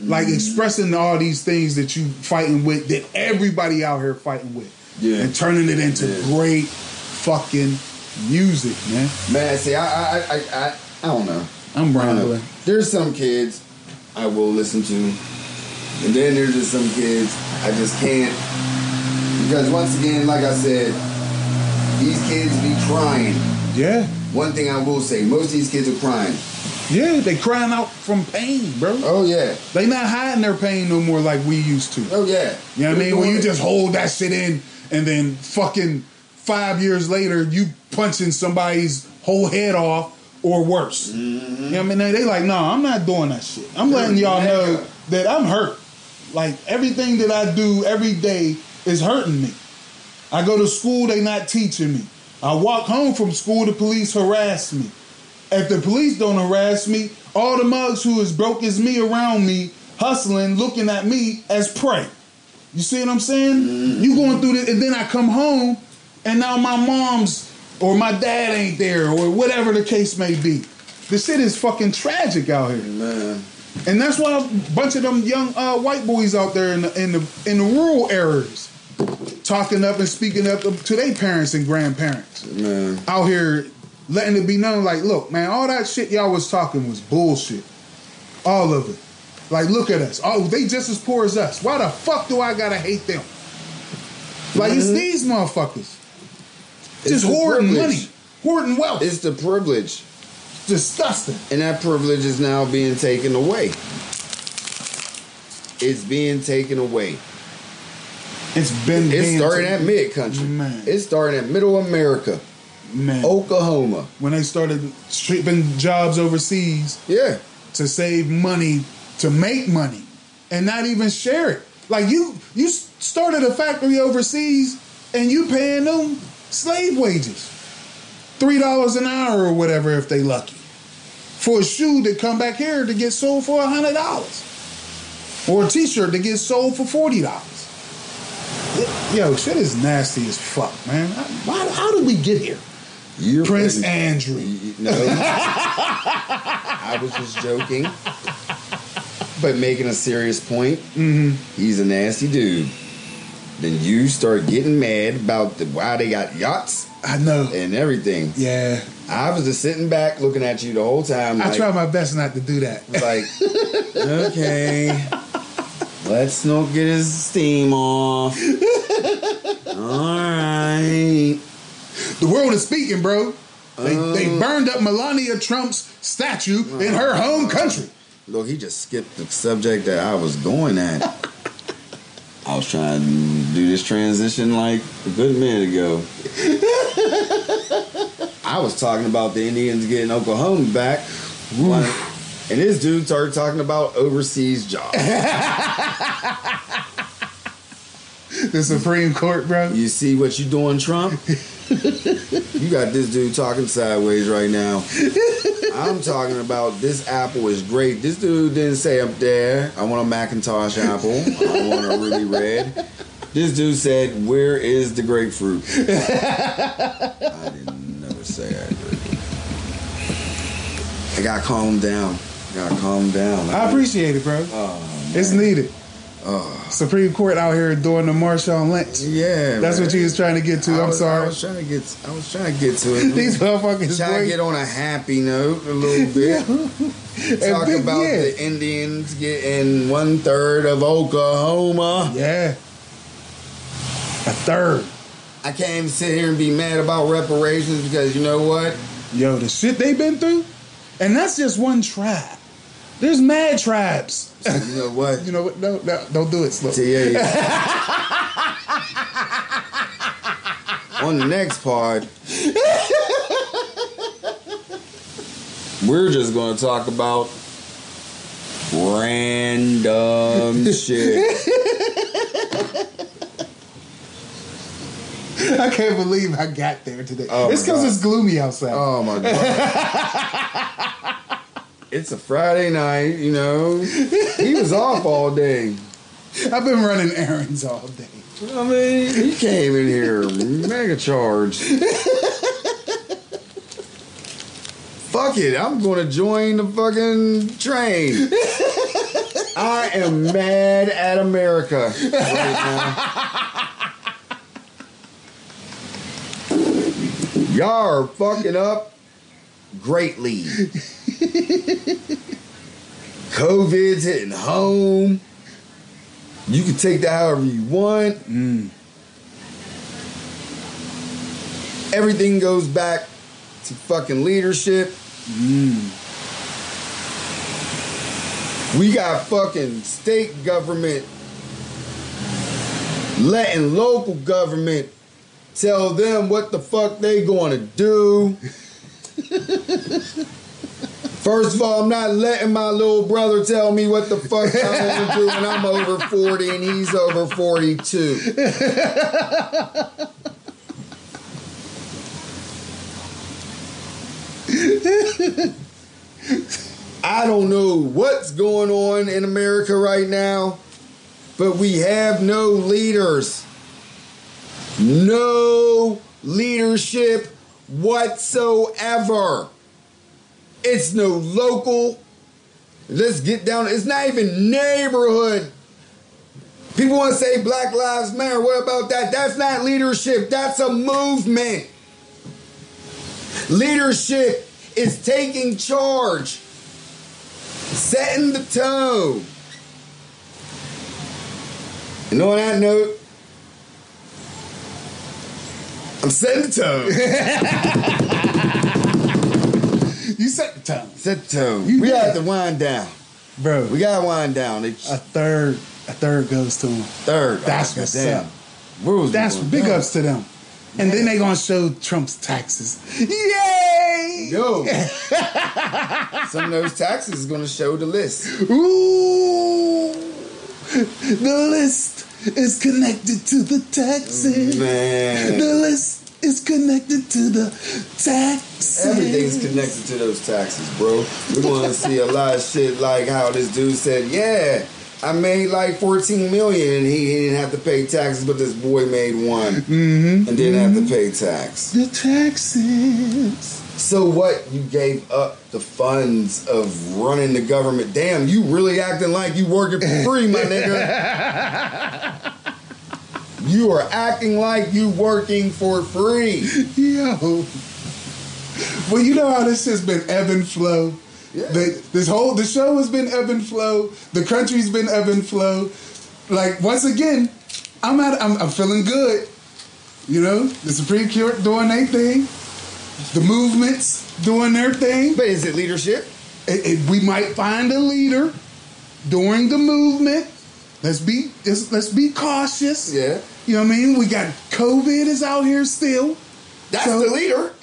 Speaker 2: Like expressing all these things that you fighting with, that everybody out here fighting with,
Speaker 1: Yeah.
Speaker 2: and turning it into
Speaker 1: Yeah.
Speaker 2: great fucking music, man.
Speaker 1: Man, see, I, I, I, I, I don't know.
Speaker 2: I'm rambling.
Speaker 1: There's some kids I will listen to, and then there's just some kids I just can't. Because once again, like I said, these kids be crying.
Speaker 2: Yeah,
Speaker 1: One thing I will say, most of these kids are crying.
Speaker 2: Yeah, they crying out from pain, bro.
Speaker 1: Oh yeah.
Speaker 2: They not hiding their pain no more like we used to.
Speaker 1: Oh yeah.
Speaker 2: You know what I mean? When you just hold that shit in and then fucking five years later you punching somebody's whole head off or worse. Mm-hmm. You know what I mean? They, they like, no, I'm not doing that shit. I'm letting y'all know that I'm hurt. Like everything that I do every day is hurting me. I go to school, they not teaching me. I walk home from school, the police harass me. If the police don't harass me, all the mugs who is broke as me around me, hustling, looking at me as prey. You see what I'm saying? Mm-hmm. You going through this, and then I come home, and now my mom's or my dad ain't there, or whatever the case may be. The shit is fucking tragic out here,
Speaker 1: man.
Speaker 2: And that's why a bunch of them young uh, white boys out there in the in the in the rural areas talking up and speaking up to their parents and grandparents
Speaker 1: Man.
Speaker 2: out here letting it be known like, look, man, all that shit y'all was talking was bullshit. All of it. Like, look at us. Oh, they just as poor as us. Why the fuck do I gotta hate them? Like, it's these motherfuckers.
Speaker 1: It's
Speaker 2: just hoarding
Speaker 1: privilege.
Speaker 2: money, hoarding wealth.
Speaker 1: It's the privilege.
Speaker 2: Disgusting.
Speaker 1: And that privilege is now being taken away. It's being taken away.
Speaker 2: It's been
Speaker 1: It started at mid country.
Speaker 2: Man.
Speaker 1: It started at middle America,
Speaker 2: man.
Speaker 1: Oklahoma.
Speaker 2: When they started shipping jobs overseas
Speaker 1: Yeah.
Speaker 2: to save money, to make money, and not even share it. Like you, you started a factory overseas, and you paying them slave wages, three dollars an hour or whatever if they lucky, for a shoe to come back here to get sold for a hundred dollars, or a T-shirt that gets sold for forty dollars. Yo, shit is nasty as fuck, man. Why, how did we get here?
Speaker 1: You're
Speaker 2: Prince Andrew.
Speaker 1: No. I was just joking. But making a serious point,
Speaker 2: Mm-hmm.
Speaker 1: he's a nasty dude. Then you start getting mad about the why they got yachts
Speaker 2: I know.
Speaker 1: and everything.
Speaker 2: Yeah,
Speaker 1: I was just sitting back looking at you the whole time.
Speaker 2: I
Speaker 1: Like,
Speaker 2: try my best not to do that.
Speaker 1: like okay, let's not get his steam off. All right.
Speaker 2: The world is speaking, bro. They, they
Speaker 1: Uh.
Speaker 2: burned up Melania Trump's statue in her home country.
Speaker 1: Look, he just skipped the subject that I was going at. I was trying to do this transition like a good minute ago. I was talking about the Indians getting Oklahoma back. One- And this dude started talking about overseas jobs.
Speaker 2: The Supreme Court, bro.
Speaker 1: You see what you're doing, Trump? You got this dude talking sideways right now. I'm talking about this apple is great. This dude didn't say up there, I want a Macintosh apple. I want a really red. This dude said, Where is the grapefruit? I didn't never say that. I got calmed down. I got calmed down.
Speaker 2: I appreciate it, bro.
Speaker 1: Oh,
Speaker 2: It's needed.
Speaker 1: Oh.
Speaker 2: Supreme Court out here doing the Marshawn Lynch.
Speaker 1: Yeah.
Speaker 2: That's
Speaker 1: man.
Speaker 2: what you was trying to get to.
Speaker 1: I
Speaker 2: I'm
Speaker 1: was- I
Speaker 2: sorry.
Speaker 1: was trying to get. I was trying to get to it.
Speaker 2: These motherfuckers,
Speaker 1: trying to get on a happy note a little bit. Talk
Speaker 2: big-
Speaker 1: about
Speaker 2: yeah.
Speaker 1: the Indians getting one third of Oklahoma.
Speaker 2: Yeah. A third.
Speaker 1: I can't even sit here and be mad about reparations because you know what?
Speaker 2: Yo, the shit they been through. And that's just one tribe. There's mad tribes.
Speaker 1: You know what?
Speaker 2: You know what? No, no, don't do it slow.
Speaker 1: Yeah, yeah. On the next part, we're just going to talk about random shit.
Speaker 2: I can't believe I got there today.
Speaker 1: Oh,
Speaker 2: it's because it's gloomy outside.
Speaker 1: Oh my god. It's a Friday night, you know. He was off all day.
Speaker 2: I've been running errands all day.
Speaker 1: I mean, he came in here mega charged. Fuck it, I'm gonna join the fucking train. I am mad at America right. Y'all are fucking up greatly. COVID's hitting home. You can take that however you want. Mm. Everything goes back to fucking leadership. Mm. We got fucking state government letting local government tell them what the fuck they going to do. First of all, I'm not letting my little brother tell me what the fuck I want to do when I'm over 40 and he's over 42. I don't know what's going on in America right now, but we have no leaders. No leadership whatsoever. It's no local. Let's get down. It's not even neighborhood. People want to say Black Lives Matter. What about that? That's not leadership. That's a movement. Leadership is taking charge, setting the tone. And on that note, I'm setting the tone.
Speaker 2: You set the tone,
Speaker 1: Set the tone.
Speaker 2: You
Speaker 1: we got to wind down.
Speaker 2: bro.
Speaker 1: We got to wind down. They
Speaker 2: a third, a third goes to them.
Speaker 1: third.
Speaker 2: That's
Speaker 1: oh,
Speaker 2: what's
Speaker 1: goddamn.
Speaker 2: up.
Speaker 1: We
Speaker 2: That's big ups to them. And then they gonna show Trump's taxes. Yay!
Speaker 1: Yo, some of those taxes is going to show the list.
Speaker 2: Ooh, the list is connected to the taxes.
Speaker 1: Man.
Speaker 2: The list is connected to the taxes.
Speaker 1: Everything's connected to those taxes, bro. We're going to see a lot of shit like how this dude said, "Yeah, I made like 14 million, and he, he didn't have to pay taxes, but this boy made one
Speaker 2: Mm-hmm.
Speaker 1: and didn't have to pay tax."
Speaker 2: The taxes.
Speaker 1: So what? You gave up the funds of running the government? Damn, you really acting like you working for free, my nigga. You are acting like you working for free.
Speaker 2: Yo. Well, you know how this has been ebb and flow.
Speaker 1: Yeah.
Speaker 2: The, this whole the show has been ebb and flow. The country's been ebb and flow. Like once again, I'm at I'm, I'm feeling good. You know, the Supreme Court doing their thing. The movements doing their thing.
Speaker 1: But is it leadership?
Speaker 2: It- it- we might find a leader during the movement. Let's be let's, let's be cautious.
Speaker 1: Yeah.
Speaker 2: You know what I mean? We got COVID is out here still.
Speaker 1: That's
Speaker 2: So-
Speaker 1: the leader.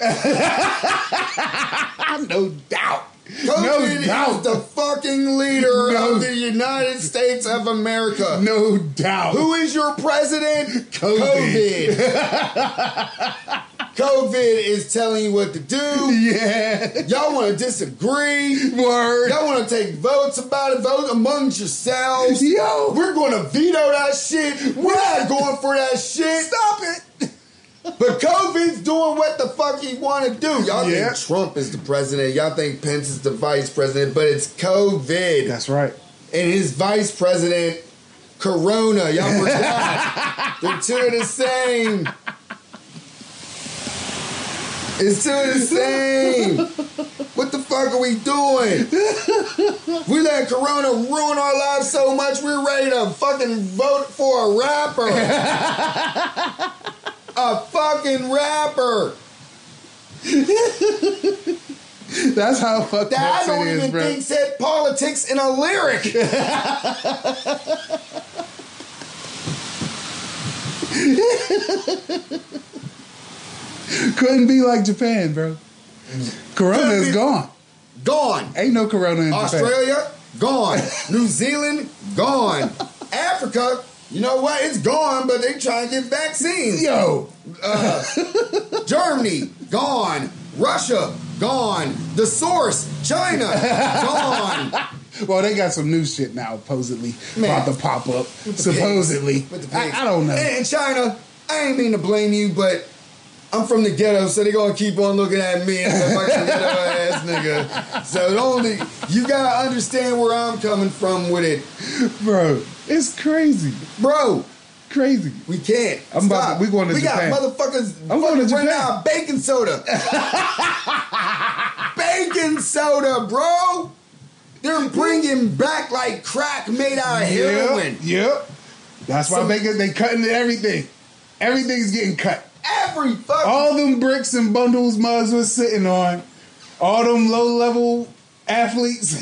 Speaker 2: no doubt.
Speaker 1: COVID
Speaker 2: no
Speaker 1: is
Speaker 2: doubt.
Speaker 1: the fucking leader
Speaker 2: No.
Speaker 1: of the United States of America.
Speaker 2: no doubt.
Speaker 1: Who is your president?
Speaker 2: COVID.
Speaker 1: COVID. COVID is telling you what to do.
Speaker 2: Yeah.
Speaker 1: Y'all want to disagree.
Speaker 2: Word.
Speaker 1: Y'all want to take votes about it, vote amongst yourselves.
Speaker 2: Yo.
Speaker 1: We're going to veto that shit. We're not going for that shit.
Speaker 2: Stop it.
Speaker 1: But COVID's doing what the fuck he want to do. Y'all
Speaker 2: Yeah.
Speaker 1: think Trump is the president. Y'all think Pence is the vice president. But it's COVID.
Speaker 2: That's right.
Speaker 1: and his vice president, Corona. Y'all forgot. They're two of the same. It's too insane. What the fuck are we doing? We let Corona ruin our lives so much we're ready to fucking vote for a rapper. a fucking rapper.
Speaker 2: That's how fucked up
Speaker 1: That I don't
Speaker 2: is,
Speaker 1: even
Speaker 2: bro.
Speaker 1: think said politics in a lyric.
Speaker 2: Couldn't be like Japan, bro. Corona is gone.
Speaker 1: Gone.
Speaker 2: Ain't no Corona in Japan.
Speaker 1: Australia, gone. New Zealand, gone. Africa, you know what? It's gone, but they trying to get vaccines.
Speaker 2: Yo.
Speaker 1: Uh, Germany, gone. Russia, gone. The source, China, gone.
Speaker 2: Well, they got some new shit now, supposedly
Speaker 1: Man.
Speaker 2: about to pop up. Supposedly.
Speaker 1: With the
Speaker 2: I. I don't know.
Speaker 1: And in China, I ain't mean to blame you, but I'm from the ghetto, so they're gonna keep on looking at me as a fucking ghetto ass nigga. So only you gotta understand where I'm coming from with it,
Speaker 2: bro, it's crazy,
Speaker 1: bro.
Speaker 2: crazy.
Speaker 1: We can't.
Speaker 2: I'm about
Speaker 1: Stop.
Speaker 2: to- we going to
Speaker 1: we
Speaker 2: Japan.
Speaker 1: We got motherfuckers.
Speaker 2: I'm going to Japan.
Speaker 1: out of baking soda. baking soda, bro. They're bringing back like crack made out of heroin.
Speaker 2: Yep. yep. That's why they they cutting everything. Everything's getting cut.
Speaker 1: Every fucking
Speaker 2: All them bricks and bundles mugs was sitting on. All them low level athletes.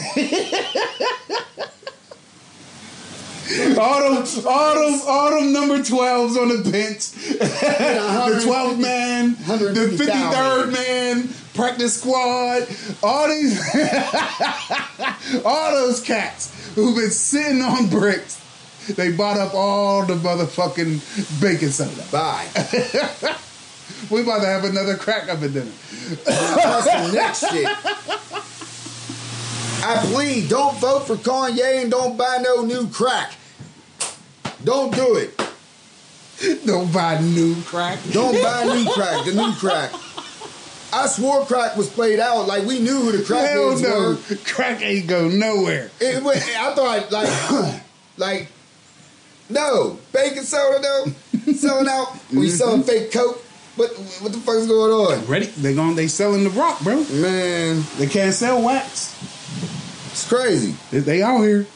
Speaker 2: All them, all them, all them number 12s on the bench. the 12th man, the 53rd man, practice squad, all these, all those cats who've been sitting on bricks. They bought up all the motherfucking bacon soda.
Speaker 1: Bye.
Speaker 2: We about to have another crack up at dinner.
Speaker 1: That's the next shit. I plead, don't vote for Kanye and don't buy no new crack. Don't do it.
Speaker 2: Don't buy new crack.
Speaker 1: Don't buy new crack, the new crack. I swore crack was played out. Like we knew who the
Speaker 2: Hell
Speaker 1: crackheads
Speaker 2: no.
Speaker 1: were.
Speaker 2: Crack ain't go nowhere.
Speaker 1: It, I thought like, like, no baking soda though. Selling out. We mm-hmm. selling fake coke. What what the fuck's going on?
Speaker 2: Ready? They going they selling the rock, bro.
Speaker 1: Man,
Speaker 2: They can't sell wax.
Speaker 1: it's crazy.
Speaker 2: They, they out here.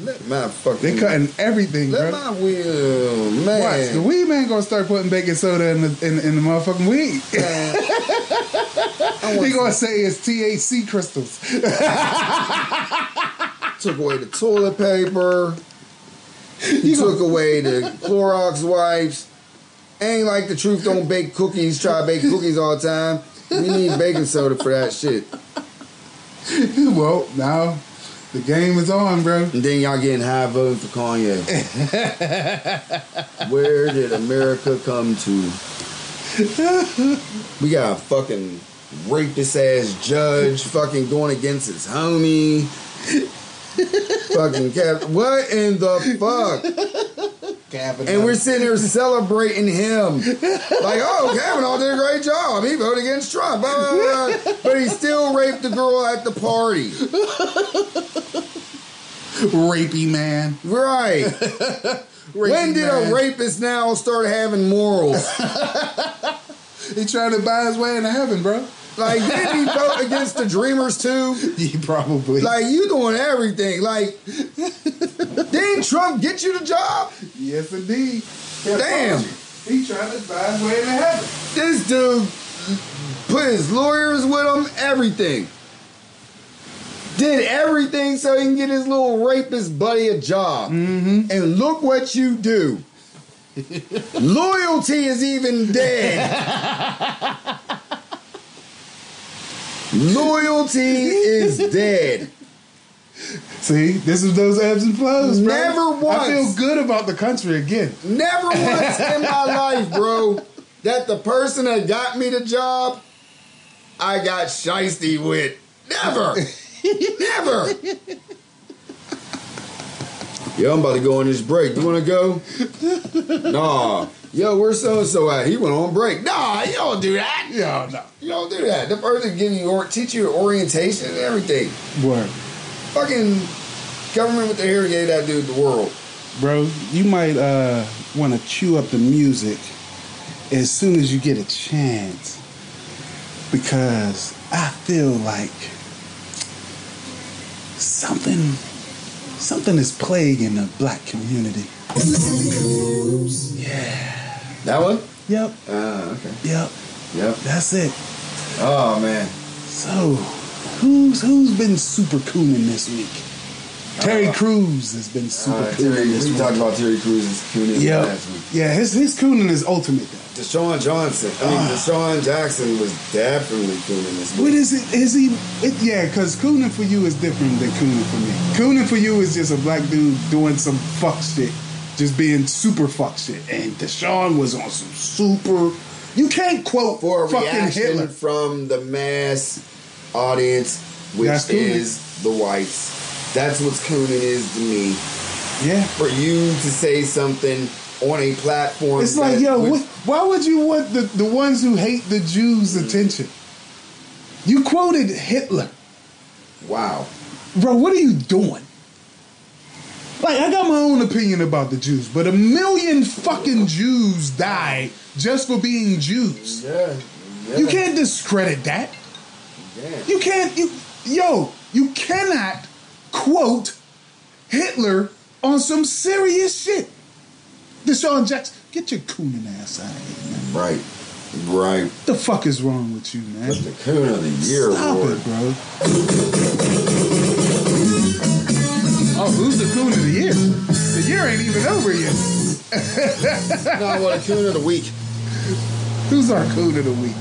Speaker 1: Let my fucking
Speaker 2: They cutting everything,
Speaker 1: Let
Speaker 2: bro.
Speaker 1: my wheel, man.
Speaker 2: Watch, the weed man gonna start putting baking soda in the in, in the motherfucking weed.
Speaker 1: Want
Speaker 2: he gonna say it's THC crystals.
Speaker 1: took away the toilet paper. He took away the Clorox wipes. Ain't like the truth don't bake cookies. Try to bake cookies all the time. We need baking soda for that shit.
Speaker 2: well, now the game is on, bro.
Speaker 1: And then y'all getting high voting for Kanye. Where did America come to? We got a fucking rapist ass judge fucking going against his homie. Fucking Cap. What in the fuck? And we're sitting here celebrating him. Like, oh, Kavanaugh did a great job. He voted against Trump. Blah, blah, blah. But he still raped the girl at the party.
Speaker 2: rapey man.
Speaker 1: Right. when did
Speaker 2: man.
Speaker 1: a rapist now start having morals?
Speaker 2: He trying to buy his way into heaven, bro.
Speaker 1: Like, did he vote against the Dreamers too?
Speaker 2: He probably.
Speaker 1: Like, you doing everything. Like, didn't Trump get you the job?
Speaker 2: yes, indeed.
Speaker 1: Damn.
Speaker 2: He trying to buy his way into heaven.
Speaker 1: This dude put his lawyers with him, everything. Did everything so he can get his little rapist buddy a job.
Speaker 2: Mm-hmm.
Speaker 1: And look what you do. Loyalty is even dead. Loyalty is dead.
Speaker 2: See, this is those ebbs and flows, bro.
Speaker 1: Never
Speaker 2: I
Speaker 1: once.
Speaker 2: feel good about the country again.
Speaker 1: Never once in my life, bro, that the person that got me the job, I got shisty with. Never. Never. Yo, I'm about to go on this break. You want to go? Nah. Yo, where's so and so at? He went on break. Nah, you don't do that.
Speaker 2: Yeah, no.
Speaker 1: You don't do that. The person give you or teach you orientation and everything.
Speaker 2: Word.
Speaker 1: Fucking government with the hair gave that dude the world.
Speaker 2: Bro, you might uh, want to chew up the music as soon as you get a chance. Because I feel like something something is plaguing the black community. Yeah.
Speaker 1: That one?
Speaker 2: Yep.
Speaker 1: Ah, okay.
Speaker 2: Yep.
Speaker 1: Yep.
Speaker 2: That's it.
Speaker 1: Oh man.
Speaker 2: So, who's who's been super cooning this week? Terry
Speaker 1: Uh,
Speaker 2: Crews has been super
Speaker 1: Uh,
Speaker 2: cooning
Speaker 1: Terry,
Speaker 2: this
Speaker 1: we
Speaker 2: week.
Speaker 1: talked about Terry Crews's cooning
Speaker 2: Yep.
Speaker 1: last week.
Speaker 2: Yeah, his his cooning is ultimate.
Speaker 1: Deshaun Johnson. I mean, ah. DeSean Jackson was definitely cooning this
Speaker 2: What is it? Is he? It, yeah, because cooning for you is different than cooning for me. Cooning for you is just a black dude doing some fuck shit, just being super fuck shit. And DeSean was on some super. You can't quote
Speaker 1: For a
Speaker 2: fucking
Speaker 1: reaction
Speaker 2: Hitler.
Speaker 1: from the mass audience, which
Speaker 2: That's
Speaker 1: is the whites. That's what cooning is to me.
Speaker 2: Yeah,
Speaker 1: For you to say something on a platform.
Speaker 2: it's like yo,
Speaker 1: would-
Speaker 2: what, why would you want the the ones who hate the Jews' attention? You quoted Hitler.
Speaker 1: Wow.
Speaker 2: Bro, what are you doing? Like, I got my own opinion about the Jews, but a million fucking Jews died just for being Jews.
Speaker 1: Yeah. yeah.
Speaker 2: You can't discredit that.
Speaker 1: Yeah.
Speaker 2: You can't, you, yo, you cannot quote Hitler on some serious shit. DeSean Jackson, get your cooning ass out of here, man.
Speaker 1: Right. Right.
Speaker 2: What the fuck is wrong with you, man?
Speaker 1: But the coon of the year
Speaker 2: Stop
Speaker 1: award.
Speaker 2: it, bro. Oh, who's the coon of the the year. The year ain't even over yet.
Speaker 1: No, what a coon of the week.
Speaker 2: Who's our coon of the week?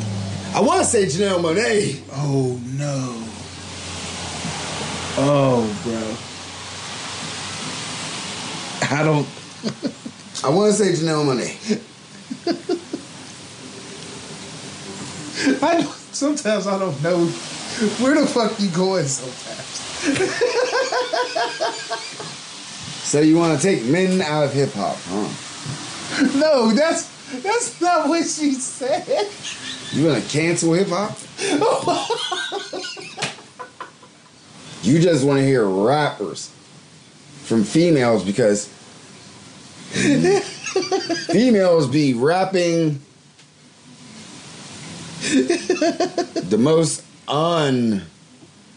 Speaker 1: I want to say Janelle Monae.
Speaker 2: Oh no. Oh, bro. I don't.
Speaker 1: I want to say Janelle Monae.
Speaker 2: I don't, sometimes I don't know where the fuck you going so fast.
Speaker 1: So you want to take men out of hip hop, huh?
Speaker 2: No, that's that's not what she said.
Speaker 1: You gonna cancel hip hop? you just want to hear rappers from females because females be rapping the most un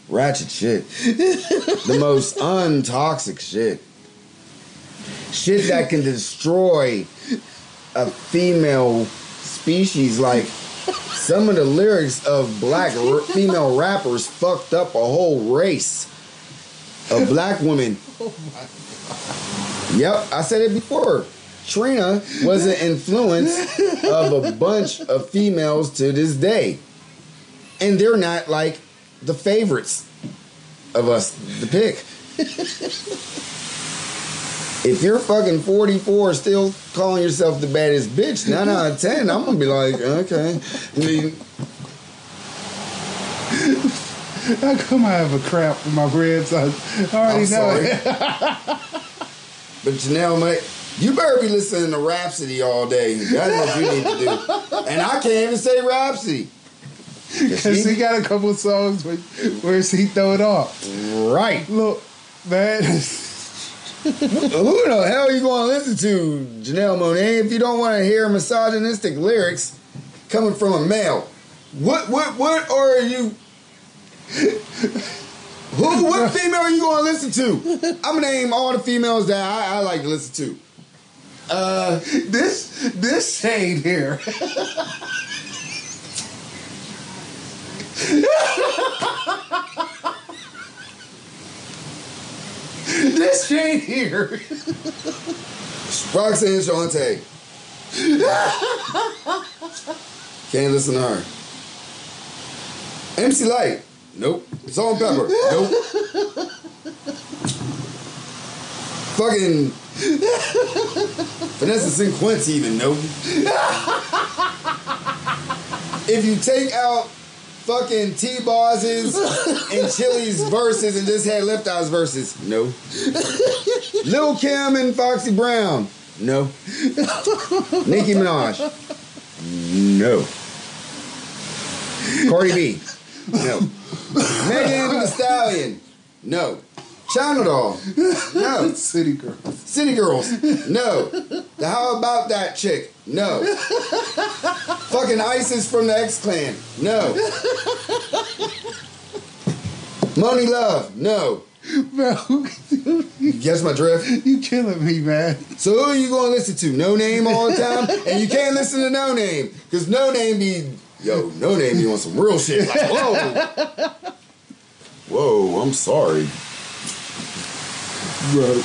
Speaker 1: ratchet shit, the most untoxic shit, shit that can destroy a female species. Like some of the lyrics of black r- female rappers fucked up a whole race of black women. Oh Yep, I said it before. Trina was an influence of a bunch of females to this day. And they're not like the favorites of us to pick. If you're fucking 44 still calling yourself the baddest bitch, 9 out of 10, I'm gonna be like, okay. I mean,
Speaker 2: How come I have a cramp in my ribs? I already
Speaker 1: I'm
Speaker 2: know
Speaker 1: sorry.
Speaker 2: it.
Speaker 1: But Janelle, mate, you better be listening to Rapsody all day. That's what you need to do. And I can't even say Rapsody.
Speaker 2: Because he got a couple songs where, where he throw it off.
Speaker 1: Right.
Speaker 2: Look, man.
Speaker 1: Who the hell are you going to listen to, Janelle Monae, if you don't want to hear misogynistic lyrics coming from a male? What, what, what are you? Who, what female are you going to listen to? I'm gonna name all the females that I, I like to listen to. Uh,
Speaker 2: this this shade here. this shade here.
Speaker 1: Roxanne Shante. Can't listen to her. MC Lyte. Nope. Salt-N-Pepa. Nope. Fucking Vanessa Cinquence even. Nope. if you take out fucking T-Boz's and Chilli's verses and just had Left Eyes verses, no. Lil Kim and Foxy Brown. No. Nicki Minaj. No. Cardi B. No. Megan Thee Stallion. No. China Doll. No.
Speaker 2: City girls.
Speaker 1: City Girls. No. The How About That chick. No. Fucking ISIS from the X Clan. No. Monie Love. No.
Speaker 2: Bro,
Speaker 1: You Guess my drift?
Speaker 2: you killing me, man.
Speaker 1: So who are you going to listen to? Noname all the time? And you can't listen to Noname. Because Noname be, yo, Noname you on some real shit. Like, whoa. Whoa, I'm sorry.
Speaker 2: Bro.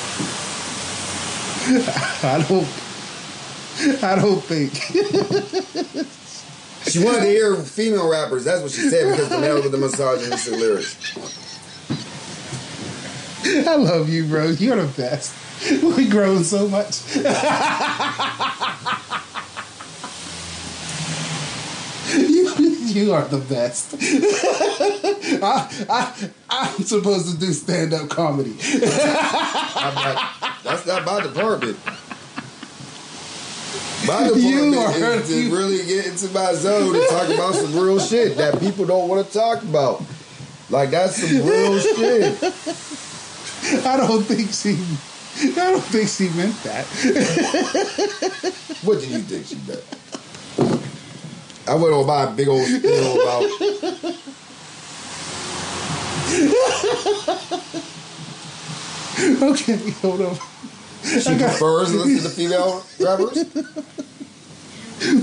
Speaker 2: I don't I don't think.
Speaker 1: She wanted to hear female rappers. That's what she said because the male with the misogynistic lyrics.
Speaker 2: I love you, bro. You're the best. We grown so much. you, are the best. I, I, I'm supposed to do stand up comedy.
Speaker 1: I'm like, that's not my department. My department
Speaker 2: You are-
Speaker 1: is to
Speaker 2: you-
Speaker 1: really get into my zone and talk about some real shit that people don't want to talk about. Like that's some real shit.
Speaker 2: I don't think she. I don't think she meant that.
Speaker 1: What do you think she meant? I went on a big old spiel about
Speaker 2: Okay, hold on.
Speaker 1: she prefers to listen to female rappers.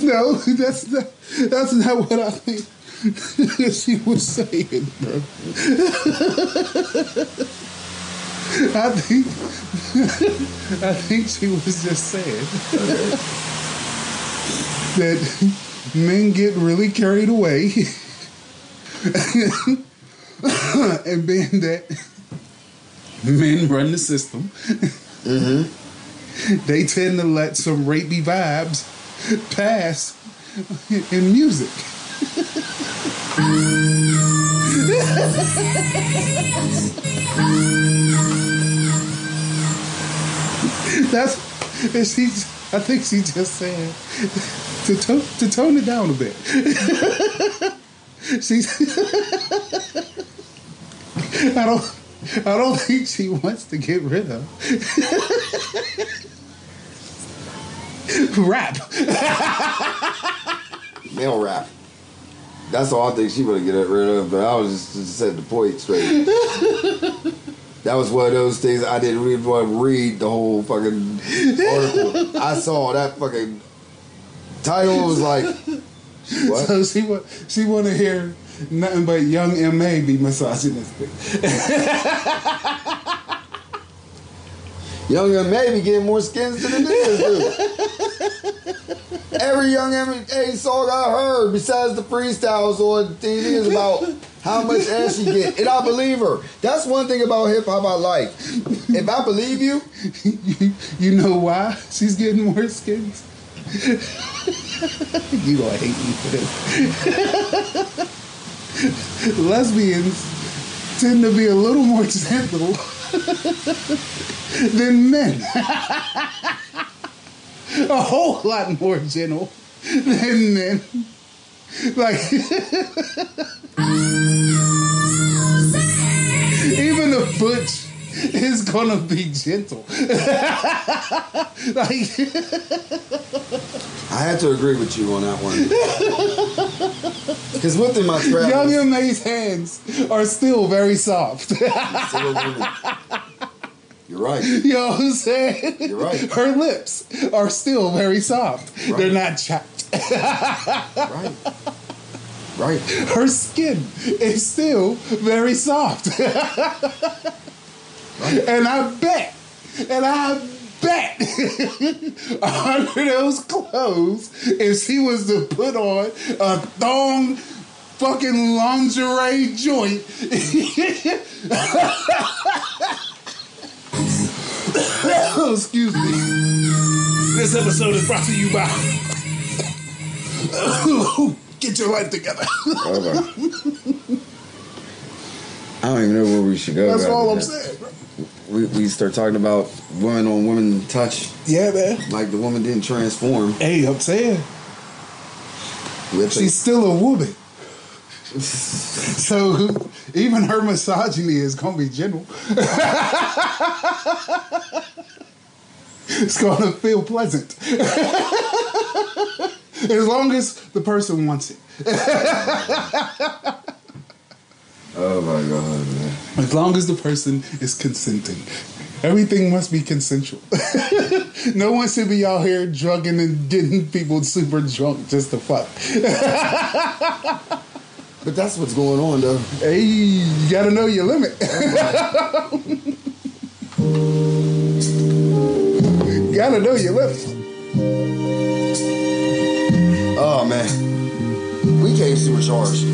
Speaker 2: No, that's not. That's not what I think she was saying, bro. I think I think she was just saying that men get really carried away, and being that men run the system, mm-hmm. they tend to let some rapey vibes pass in music. That's she. I think she just said to to, to tone it down a bit. She's. I don't. I don't think she wants to get rid of rap.
Speaker 1: Male rap. That's all I think she would get rid of, but I was just, just set the point straight. that was one of those things I didn't really want to read the whole fucking article. I saw that fucking title was like, what?
Speaker 2: So she want she want to hear nothing but Young M.A. be misogynistic.
Speaker 1: Young M.A. be getting more skins than the niggas do. Every Young M.A. song I heard, besides the freestyles on TV, is about how much ass she get, and I believe her. That's one thing about hip hop I like. If I believe you,
Speaker 2: you know why she's getting more skins? you gonna hate me for this. Lesbians tend to be a little more gentle than men. a whole lot more gentle than men. Like even the butch is gonna be gentle. like
Speaker 1: I had to agree with you on that one. Because within my travels,
Speaker 2: Young M.A.'s hands are still very soft.
Speaker 1: You're right.
Speaker 2: you know what I'm saying?
Speaker 1: You're right.
Speaker 2: Her lips are still very soft.
Speaker 1: Right.
Speaker 2: They're not chapped.
Speaker 1: Right. Right.
Speaker 2: Her skin is still very soft. And I bet, and I bet under those clothes, if she was to put on a thong fucking lingerie joint, oh, excuse me. This episode is brought to you by Get Your Life Together.
Speaker 1: I don't even know where we should go.
Speaker 2: That's all I'm
Speaker 1: that.
Speaker 2: saying. bro.
Speaker 1: We, we start talking about women on women touch,
Speaker 2: Yeah, man.
Speaker 1: like the woman didn't transform.
Speaker 2: Hey, I'm saying. She's still a woman. So even her misogyny is gonna be gentle. it's gonna feel pleasant. as long as the person wants it.
Speaker 1: oh my god, man.
Speaker 2: As long as the person is consenting. Everything must be consensual. no one should be out here drugging and getting people super drunk just to fuck.
Speaker 1: But that's what's going on, though.
Speaker 2: Hey, you gotta know your limit. gotta know your limit.
Speaker 1: Oh man, we came supercharged.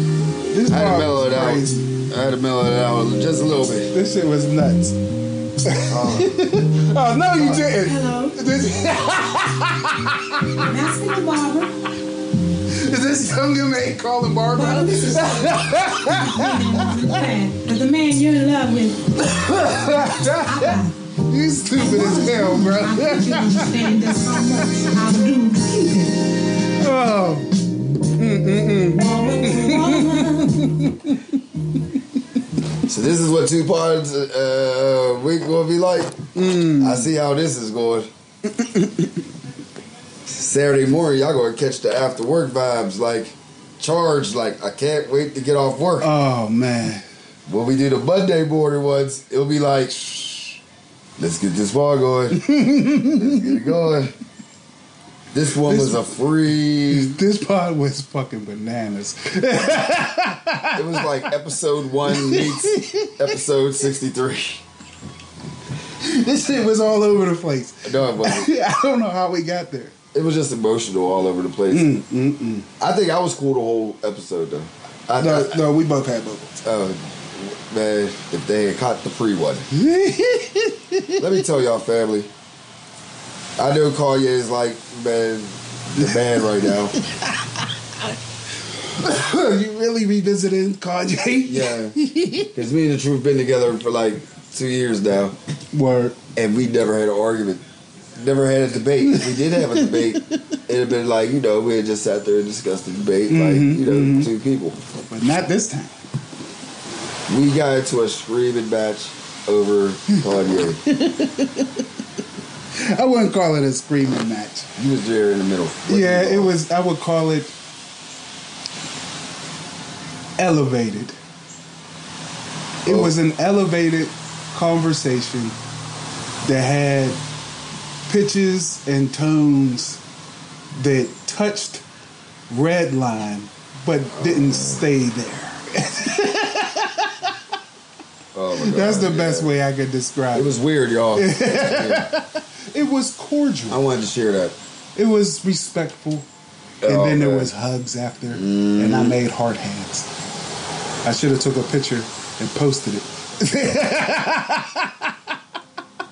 Speaker 2: This
Speaker 1: I had to
Speaker 2: part
Speaker 1: mellow
Speaker 2: was
Speaker 1: it out.
Speaker 2: Crazy.
Speaker 1: I had to mellow it out just a little bit.
Speaker 2: This shit was nuts. oh, oh no, you didn't.
Speaker 4: Hello.
Speaker 2: This,
Speaker 4: Asking the barber.
Speaker 2: is this younger man calling
Speaker 4: Well,
Speaker 2: Barbara?
Speaker 4: this is man. The man you're in love with,
Speaker 2: you stupid as hell,
Speaker 4: I
Speaker 2: bro.
Speaker 4: think you understand just how much I do keep it.
Speaker 2: oh,
Speaker 1: So this is what two parts uh, week gonna be like. I see how this is going. Saturday morning, y'all gonna catch the after work vibes, like charged. Like I can't wait to get off work.
Speaker 2: oh man.
Speaker 1: when we do the Monday morning ones, it'll be like, let's get this ball going. let's get it going. This one was a free.
Speaker 2: This part was fucking bananas.
Speaker 1: It was like episode one meets episode sixty three.
Speaker 2: this shit was all over the place.
Speaker 1: No, it wasn't.
Speaker 2: I don't know how we got there.
Speaker 1: It was just emotional all over the place.
Speaker 2: Mm,
Speaker 1: I think I was cool the whole episode though. I,
Speaker 2: No,
Speaker 1: I-
Speaker 2: no, we both had moments.
Speaker 1: uh, man, if they had caught the free one, let me tell y'all, family. I know Kanye is like man, the man right now.
Speaker 2: you really revisiting Kanye?
Speaker 1: Yeah, because me and the truth been together for like two years now,
Speaker 2: Word.
Speaker 1: and we never had an argument. Never had a debate. If We did have a debate. It had been like you know we had just sat there and discussed the debate like mm-hmm, you know mm-hmm. two people.
Speaker 2: But not this time.
Speaker 1: We got into a screaming match over Kanye.
Speaker 2: I wouldn't call it a screaming match.
Speaker 1: You was there in the middle.
Speaker 2: Yeah, it was. I would call it elevated. It
Speaker 1: Oh.
Speaker 2: was an elevated conversation that had pitches and tones that touched red line but didn't oh. stay there.
Speaker 1: Oh my God,
Speaker 2: That's the
Speaker 1: yeah.
Speaker 2: best way I could describe
Speaker 1: It
Speaker 2: it.
Speaker 1: was weird, y'all. Yeah.
Speaker 2: It was cordial.
Speaker 1: I wanted to share that.
Speaker 2: It was respectful. And
Speaker 1: Oh,
Speaker 2: then there was hugs after, mm. and I made heart hands. I should have took a picture and posted it.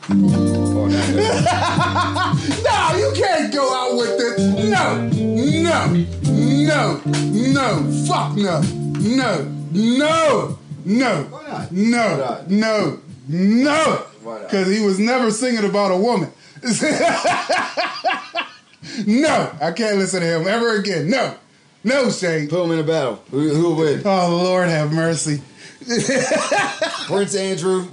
Speaker 1: Oh,
Speaker 2: No, you can't go out with this. No, no, no, no, fuck no, no, no, no,
Speaker 1: Why not? Why
Speaker 2: no, no, no, because he was never singing about a woman. no, I can't listen to him ever again. No, no, Shane.
Speaker 1: Put him in a battle. Who, who will win?
Speaker 2: Oh Lord, have mercy.
Speaker 1: Prince Andrew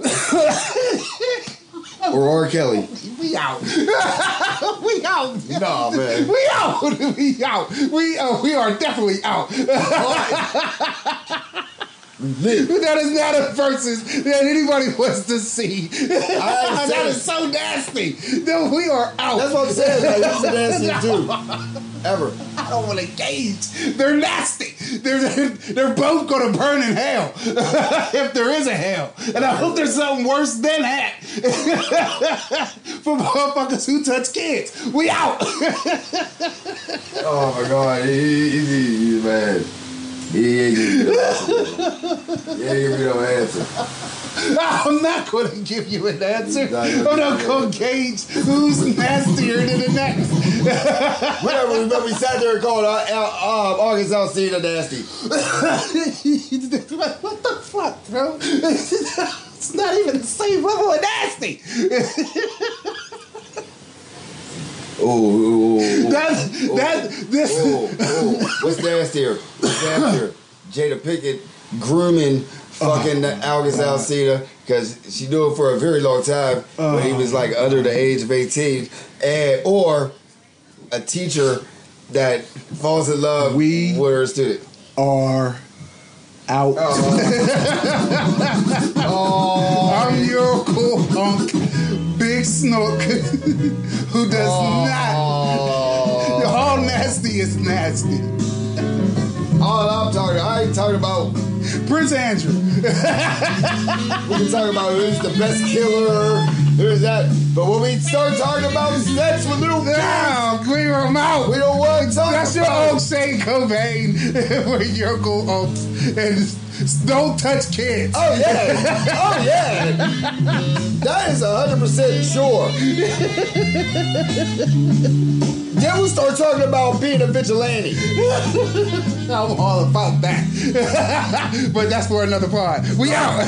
Speaker 1: or R. Kelly?
Speaker 2: We out. we out.
Speaker 1: Nah, man.
Speaker 2: We out. We out. We uh, we are definitely out.
Speaker 1: Lit.
Speaker 2: that is not a versus that anybody wants to see. that
Speaker 1: understand.
Speaker 2: so nasty. No, we are out.
Speaker 1: That's what I'm saying. Like, that's the nastiest too. Ever.
Speaker 2: I don't want to gauge. They're nasty. They're, they're they're both going to burn in hell if there is a hell, and I hope there's something worse than that for motherfuckers who touch kids. We out.
Speaker 1: Oh my God. He man. He ain't giving me no answer. He ain't giving me no answer.
Speaker 2: I'm not going to give you an answer.
Speaker 1: Not
Speaker 2: I'm not going to gauge who's nastier than the next.
Speaker 1: Whatever. Remember, we sat there and called uh, uh, August Alcina nasty.
Speaker 2: what the fuck, bro? It's not even the same level of nasty.
Speaker 1: Ooh, ooh, ooh.
Speaker 2: That that this.
Speaker 1: Ooh, ooh. What's nastier? What's nastier? Jada Pinkett grooming fucking uh. August Alcina because she knew him for a very long time when he uh. was like under the age of 18. And, or a teacher that falls in love
Speaker 2: We-
Speaker 1: with her student.
Speaker 2: are out. Oh. I'm your cool punk, Snook, who does oh. not.
Speaker 1: Oh.
Speaker 2: All nasty is nasty.
Speaker 1: All I'm talking, I ain't talking about.
Speaker 2: Prince Andrew.
Speaker 1: We can talk about who's the best killer, who's that. But when we start talking about sex with little kids,
Speaker 2: Now, clear him out.
Speaker 1: we don't want to talk
Speaker 2: That's your old Shane Cobain with your cool oaks. Um, and don't touch kids.
Speaker 1: Oh yeah! Oh yeah! That is hundred percent sure. then we start talking about being a vigilante.
Speaker 2: I'm all about that. but that's for another part. We out.